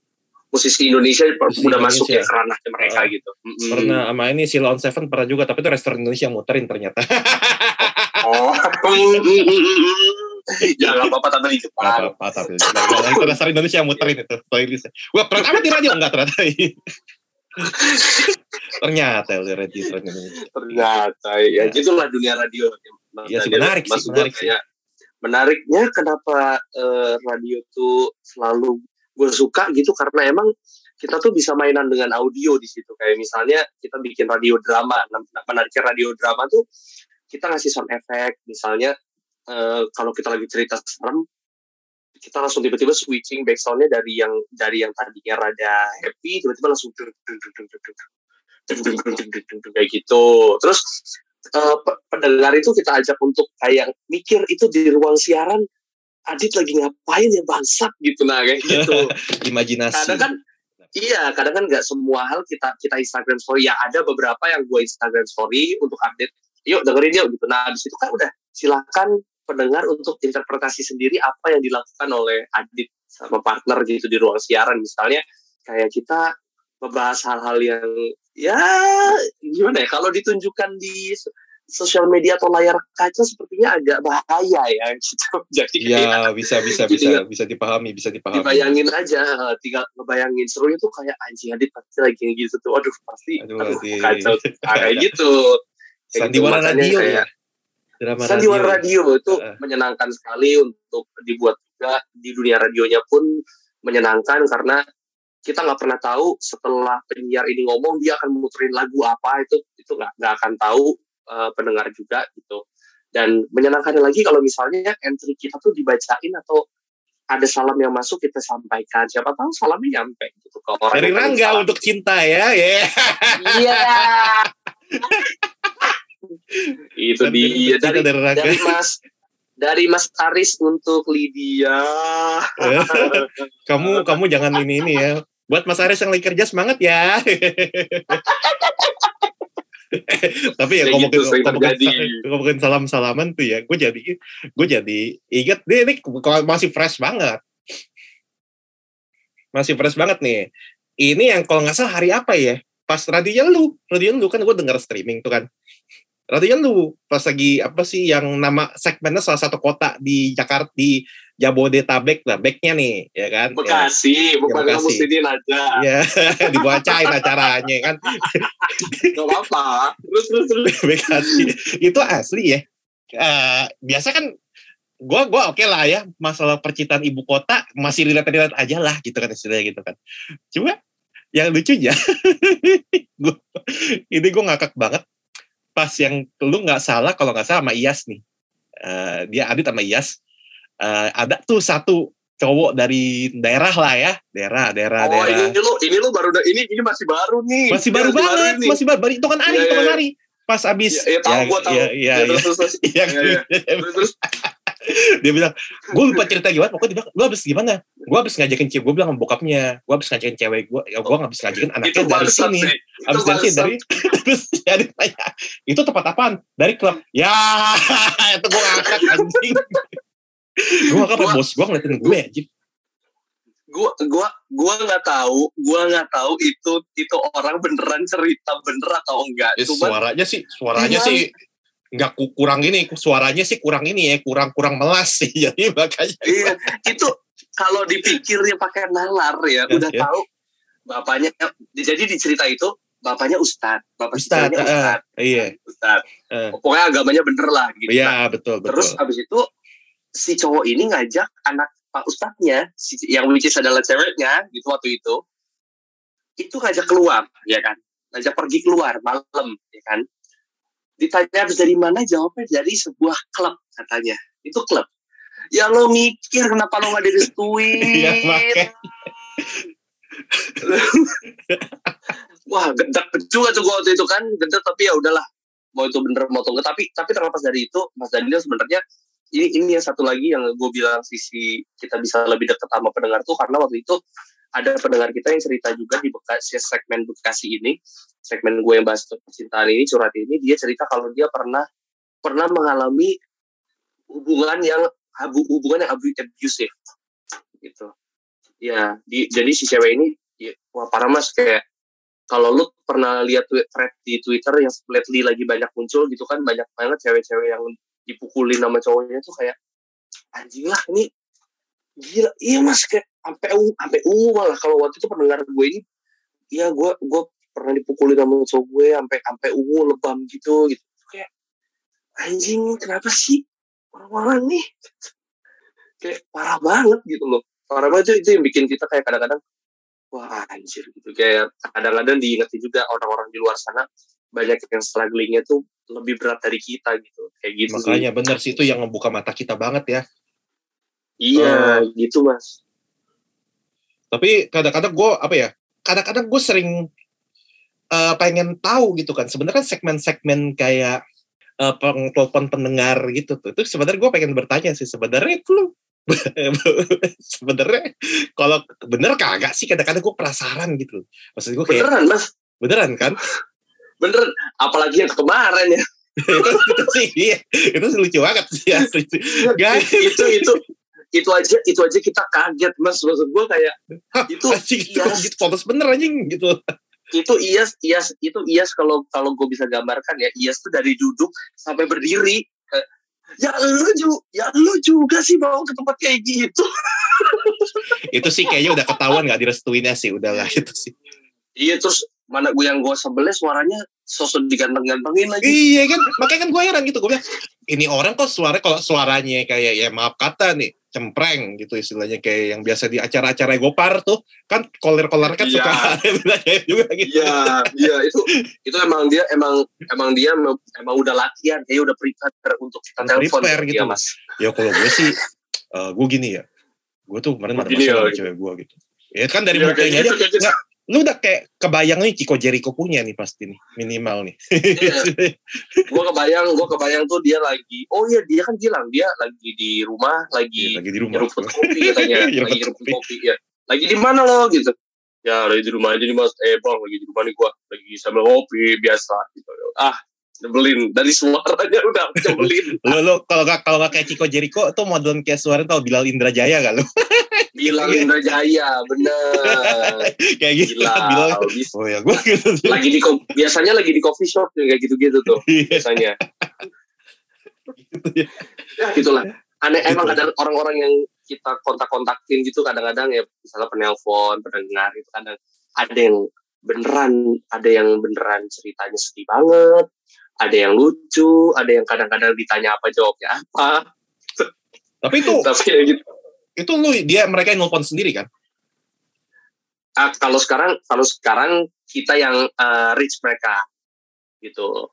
musisi Indonesia Musisi udah masuk Indonesia. ya ke ranahnya mereka Ah. gitu. Mm-mm. pernah sama ini Sila on Seven pernah juga tapi itu restoran Indonesia yang muterin ternyata. oh ya nggak apa-apa tapi di Jepang apa-apa tapi nah, itu dasar Indonesia yang muterin itu playlist. Wah, ternyata di radio enggak ternyata. ternyata di radio ternyata ya Ya. gitulah dunia radio Iya sih, menarik sih, menarik kayak menariknya kenapa eh, radio tuh selalu gue suka gitu karena emang kita tuh bisa mainan dengan audio di situ kayak misalnya kita bikin radio drama menariknya radio drama tuh kita ngasih sound effect misalnya uh, kalau kita lagi cerita serem kita langsung tiba-tiba switching backsoundnya dari yang dari yang tadinya rada happy tiba-tiba langsung kayak gitu terus uh, pendengar itu kita ajak untuk kayak mikir itu di ruang siaran Adit lagi ngapain ya bangsat gitu. Nah kayak gitu. Imajinasi. kadang kan iya kadang kan nggak semua hal kita kita Instagram story. Ya ada beberapa yang gue Instagram story untuk update. Yuk dengerin yuk gitu. Nah di situ kan udah silakan pendengar untuk interpretasi sendiri apa yang dilakukan oleh Adit sama partner gitu di ruang siaran. Misalnya kayak kita membahas hal-hal yang ya gimana ya kalau ditunjukkan di sosial media atau layar kaca sepertinya agak bahaya ya gitu jadi kayak Iya, bisa bisa bisa nggak- bisa dipahami, bisa dipahami. dibayangin aja eh, tinggal ngebayangin serunya tuh kayak anjing Adit pasti lagi kayak gitu tuh aduh pasti Aduh, aduh, Adit. kacau kayak gitu Kayak gitu, Sandiwara makanya radio kayak ya. Drama Sandiwara radio itu Heeh. menyenangkan sekali untuk dibuat juga di dunia radionya pun menyenangkan karena kita nggak pernah tahu setelah penyiar ini ngomong dia akan muterin lagu apa itu itu nggak nggak akan tahu eh, pendengar juga gitu dan menyenangkannya lagi kalau misalnya entry kita tuh dibacain atau ada salam yang masuk kita sampaikan siapa tahu salamnya nyampe gitu ke orang Dari Rangga salam. untuk cinta ya, ya. iya itu dia dari dari Rangga. dari Mas dari Mas Aris untuk Lydia. kamu kamu jangan ini ini ya. Buat Mas Aris yang lagi kerja semangat ya. Tapi ya ngomongin, gitu ngomongin, ngomongin salam salaman tuh ya, gue jadi gue jadi inget dia ini masih fresh banget, masih fresh banget nih. Ini yang kalau nggak salah hari apa ya? Pas radionya lu, radio lu kan gue denger streaming tuh kan. Radionya lu pas lagi apa sih yang nama segmennya salah satu kota di Jakarta di Jabodetabek lah, backnya nih, ya kan? Ya. Bekasi, bukan Ya, kamu Bekasi. Sidin aja. Ya, dibacain acaranya kan. Gak apa-apa. Terus terus terus. Bekasi. Itu asli ya. Eh, biasa kan gua gua oke lah ya masalah percintaan ibu kota masih relate-relate aja lah gitu kan istilahnya gitu kan. Cuma yang lucunya gua, ini gue ngakak banget pas yang lu nggak salah kalau nggak salah sama Iyas nih. Eh, dia Adit sama Iyas Eh, ada tuh satu cowok dari daerah lah ya daerah daerah Oh daerah ini lu ini lu baru ini ini masih baru nih. masih Ini baru banget, nih. masih baru, baru itu kan Ari, Iya, itu kan iya, Ari. Pas abis, Ya, ya, tahu gua tahu. Iya, iya, Ya, iya. terus terus. Iya, Iya, iya. Terus. dia bilang, gue lupa cerita gimana, pokoknya dia bilang, lu abis gimana? Gue abis ngajakin cewek, gue bilang sama bokapnya, gue abis ngajakin cewek gue, ya gue abis ngajakin Itu anaknya dari sini. sih. Itu Abis dari sini, dari, terus jadi tanya, itu tempat apaan? Dari klub. Ya, itu gue ngakak anjing. Gue ngakak Gua- bos gue ngeliatin gue anjing. gua gua gua nggak tahu gua nggak tahu itu itu orang beneran cerita bener atau enggak Ya, cuman suaranya sih, suaranya sih nggak ku- kurang ini, suaranya sih kurang ini ya, kurang kurang melas sih. Jadi makanya iya itu kalau dipikirnya pakai nalar ya Ya, udah ya. tahu bapaknya jadi di cerita itu bapaknya ustad bapak Ustad, eh, ustad iya, ustad eh. pokoknya agamanya bener lah gitu iya betul betul. terus abis itu si cowok ini ngajak anak pak ustadnya si, yang which is adalah ceweknya gitu waktu itu itu ngajak keluar ya kan? Ngajak pergi keluar malam ya kan? Ditanya habis dari mana jawabnya dari sebuah klub katanya. Itu klub. Ya lo mikir kenapa lo nggak direstuin makanya. wah gedek juga tuh waktu itu kan gedek tapi ya udahlah. Mau itu bener mau itu enggak tapi tapi terlepas dari itu Mas Daniel sebenarnya ini ini yang satu lagi yang gue bilang sisi kita bisa lebih dekat sama pendengar tuh karena waktu itu ada pendengar kita yang cerita juga di Bekasi segmen Bekasi ini. Segmen gue yang bahas percintaan ini curhat ini dia cerita kalau dia pernah pernah mengalami hubungan yang hubungan yang abu- abusive. Gitu. Ya di, jadi si cewek ini ya, wah parah mas. Kayak kalau lu pernah lihat thread di Twitter yang lately lagi banyak muncul gitu kan banyak banget cewek-cewek yang dipukulin sama cowoknya tuh kayak anjing lah ini gila. Iya mas kayak sampai ungu sampai ungu malah. Kalau waktu itu pendengar gue ini iya gue gue pernah dipukulin sama cowok gue sampai sampai ungu lebam gitu gitu. Kayak anjing kenapa sih orang-orang nih? Kayak parah banget gitu loh. Parah banget itu, itu yang bikin kita kayak kadang-kadang wah anjir gitu. Kayak kadang-kadang diingetin juga orang-orang di luar sana banyak yang strugglingnya tuh lebih berat dari kita gitu. Kayak gitu makanya sih. bener sih itu yang membuka mata kita banget ya. Iya uh, gitu mas. Tapi kadang-kadang gue apa ya kadang-kadang gue sering uh, pengen tahu gitu kan. Sebenarnya segmen-segmen kayak uh, telepon pendengar gitu tuh itu sebenarnya gue pengen bertanya sih sebenarnya itu lu sebenarnya kalau bener kagak sih? Kadang-kadang gue penasaran gitu. Maksud gue kayak beneran mas? Beneran kan beneran apalagi yang kemarin ya. Itu, itu sih iya. itu lucu banget sih asli guys itu itu itu aja itu aja kita kaget mas. Maksud gue kayak itu anjing, itu yes. gitu fokus bener anjing gitu. Itu ias ias itu ias kalau kalau gue bisa gambarkan ya ias tuh dari duduk sampai berdiri. Ya lu juga ya lu juga sih mau ke tempat kayak gitu. Itu sih kayaknya udah ketahuan nggak direstuinnya sih udahlah itu sih. Iya terus mana gue yang gue sebelah suaranya sosok diganteng-gantengin lagi iya kan makanya kan gue heran gitu gue bilang ini orang kok suara kalau suaranya kayak ya maaf kata nih cempreng gitu istilahnya kayak yang biasa di acara-acara gopar tuh kan koler-koler kan ya. suka juga gitu. Iya, iya itu itu emang dia emang emang dia emang udah latihan kayak udah prepare untuk kita telepon gitu. Ya, Mas. Ya kalau gue sih uh, gue gini ya. Gue tuh kemarin ada masalah ya, cewek gue gitu. Ya kan dari ya, mukanya gitu, aja. Gitu lu udah kayak kebayang nih Chico Jericho punya nih pasti nih minimal nih. Iya. gue kebayang, gue kebayang tuh dia lagi. Oh iya dia kan bilang dia lagi di rumah, lagi, ya, lagi di rumah. Rumput kopi katanya, lagi rumput kopi. ya. Lagi di mana lo gitu? Ya lagi di rumah aja nih mas. Eh bang lagi di rumah nih gue lagi sambil ngopi biasa. Gitu. Ah nyebelin dari suaranya udah nyebelin. lo lo kalau nggak kalau nggak kayak Chico Jericho tuh model kayak suara tau Bilal Indra Jaya gak lo? Bilal Indra Jaya bener. kayak gitu Bilal. Bilal. Oh ya gue gitu. Lagi di biasanya lagi di coffee shop kayak gitu-gitu tuh iya. biasanya. gitu ya. ya gitulah. Aneh gitu. emang kadang orang-orang yang kita kontak-kontakin gitu kadang-kadang ya misalnya penelpon, pendengar itu kadang ada yang beneran ada yang beneran ceritanya sedih banget ada yang lucu, ada yang kadang-kadang ditanya apa jawabnya apa. Tapi itu, tapi ya gitu. Itu lu dia mereka yang nelfon sendiri kan? Uh, kalau sekarang, kalau sekarang kita yang uh, reach mereka, gitu.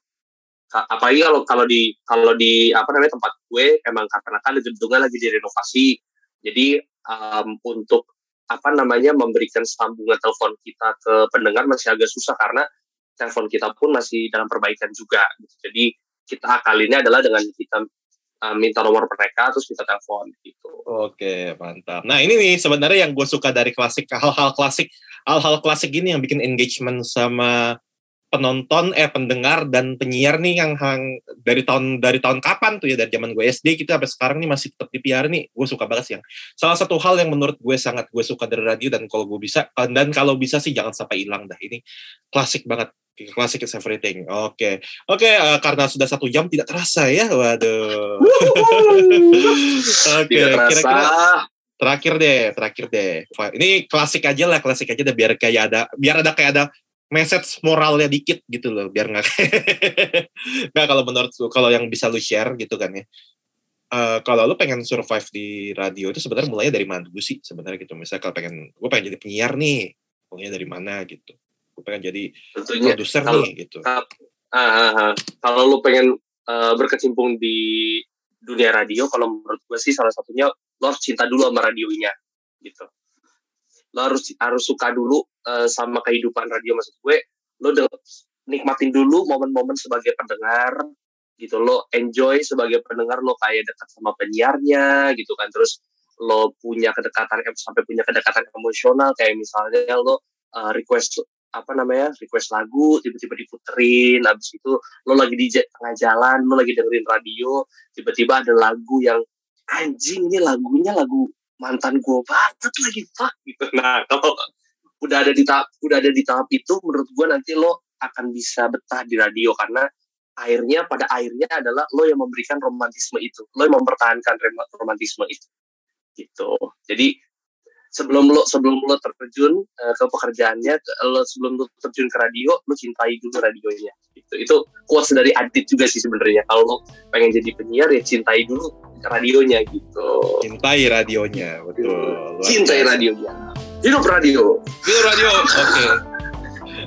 Apalagi kalau kalau di kalau di apa namanya tempat gue emang karena kan gedungnya lagi direnovasi, jadi um, untuk apa namanya memberikan sambungan telepon kita ke pendengar masih agak susah karena telepon kita pun masih dalam perbaikan juga. Gitu. Jadi kita akalinnya adalah dengan kita uh, minta nomor mereka terus kita telepon gitu. Oke, mantap. Nah, ini nih sebenarnya yang gue suka dari klasik hal-hal klasik, hal-hal klasik gini yang bikin engagement sama penonton eh pendengar dan penyiar nih yang hang, dari tahun dari tahun kapan tuh ya dari zaman gue SD gitu sampai sekarang nih masih tetap di PR nih gue suka banget sih yang salah satu hal yang menurut gue sangat gue suka dari radio dan kalau gue bisa dan kalau bisa sih jangan sampai hilang dah ini klasik banget klasik is everything. Oke, okay. oke okay, uh, eh, karena sudah satu jam tidak terasa ya, waduh. oke, okay, kira-kira terakhir deh, terakhir deh. Ini klasik aja lah, klasik aja deh biar kayak ada, biar ada kayak ada message moralnya dikit gitu loh, biar nggak. nggak kalau menurut lu, kalau yang bisa lu share gitu kan ya. Uh, kalau lu pengen survive di radio itu sebenarnya mulainya dari mana dulu sih sebenarnya gitu. Misalnya kalau pengen, gue pengen jadi penyiar nih, mulainya dari mana gitu gue pengen jadi produser nih gitu uh, uh, uh, kalau lu pengen uh, berkecimpung di dunia radio kalau menurut gue sih salah satunya lo harus cinta dulu sama radionya gitu lo harus harus suka dulu uh, sama kehidupan radio. Maksud gue lo udah nikmatin dulu momen-momen sebagai pendengar gitu. Lo enjoy sebagai pendengar lo kayak dekat sama penyiarnya gitu kan. Terus lo punya kedekatan sampai punya kedekatan emosional kayak misalnya lo uh, request apa namanya request lagu tiba-tiba diputerin habis itu lo lagi di tengah jalan lo lagi dengerin radio tiba-tiba ada lagu yang anjing ini lagunya lagu mantan gue banget lagi fuck gitu. Nah kalau udah ada di tahap udah ada di tahap itu menurut gue nanti lo akan bisa betah di radio karena airnya pada airnya adalah lo yang memberikan romantisme itu lo yang mempertahankan romantisme itu. Gitu. Jadi sebelum lo sebelum lo terjun eh, ke pekerjaannya ke- lo sebelum lo terjun ke radio lo cintai dulu radionya gitu itu quotes dari Adit juga sih sebenarnya kalau lo pengen jadi penyiar ya cintai dulu radionya gitu Cintai radionya, betul. Luar cintai biasa. radionya hidup radio Hidup radio. Oke.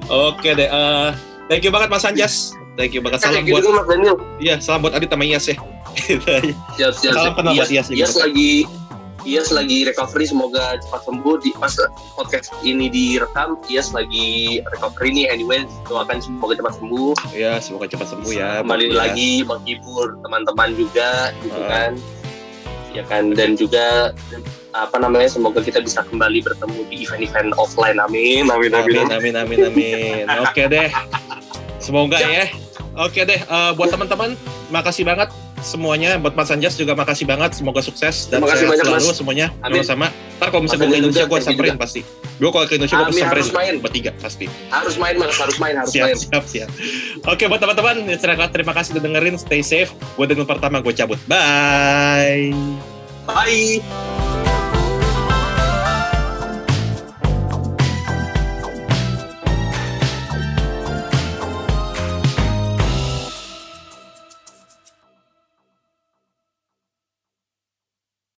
Oke deh. eh, thank you banget Mas Anjas. Thank you banget. Salam buat Mas Daniel iya, salam buat Adit sama Iyas ya. Siap, siap, Salam kenal buat Iyas juga. Iyas lagi Iyas lagi recovery semoga cepat sembuh di pas podcast ini direkam Iyas lagi recovery nih anyway doakan semoga cepat sembuh Ya, semoga cepat sembuh ya. kembali Iyas. lagi menghibur teman-teman juga gitu Ah. kan ya kan dan juga apa namanya semoga kita bisa kembali bertemu di event-event offline amin amin amin, Amin, amin, amin, amin. Oke deh. Semoga ya. Oke deh, eh, buat teman-teman, makasih banget semuanya. Buat Mas Anjas juga makasih banget. Semoga sukses dan Terima kasih banyak, selalu Mas. semuanya. Amin. Sama-sama. Ntar kalau misalnya gue ke Indonesia, gue samperin juga. pasti. Gue kalau ke Indonesia, gue Amin, samperin main. bertiga pasti. harus main mas harus main harus Siap, main siap, siap. Oke, buat teman-teman, terima kasih udah dengerin. Stay safe. Gue Daniel pertama, gue cabut. Bye. bye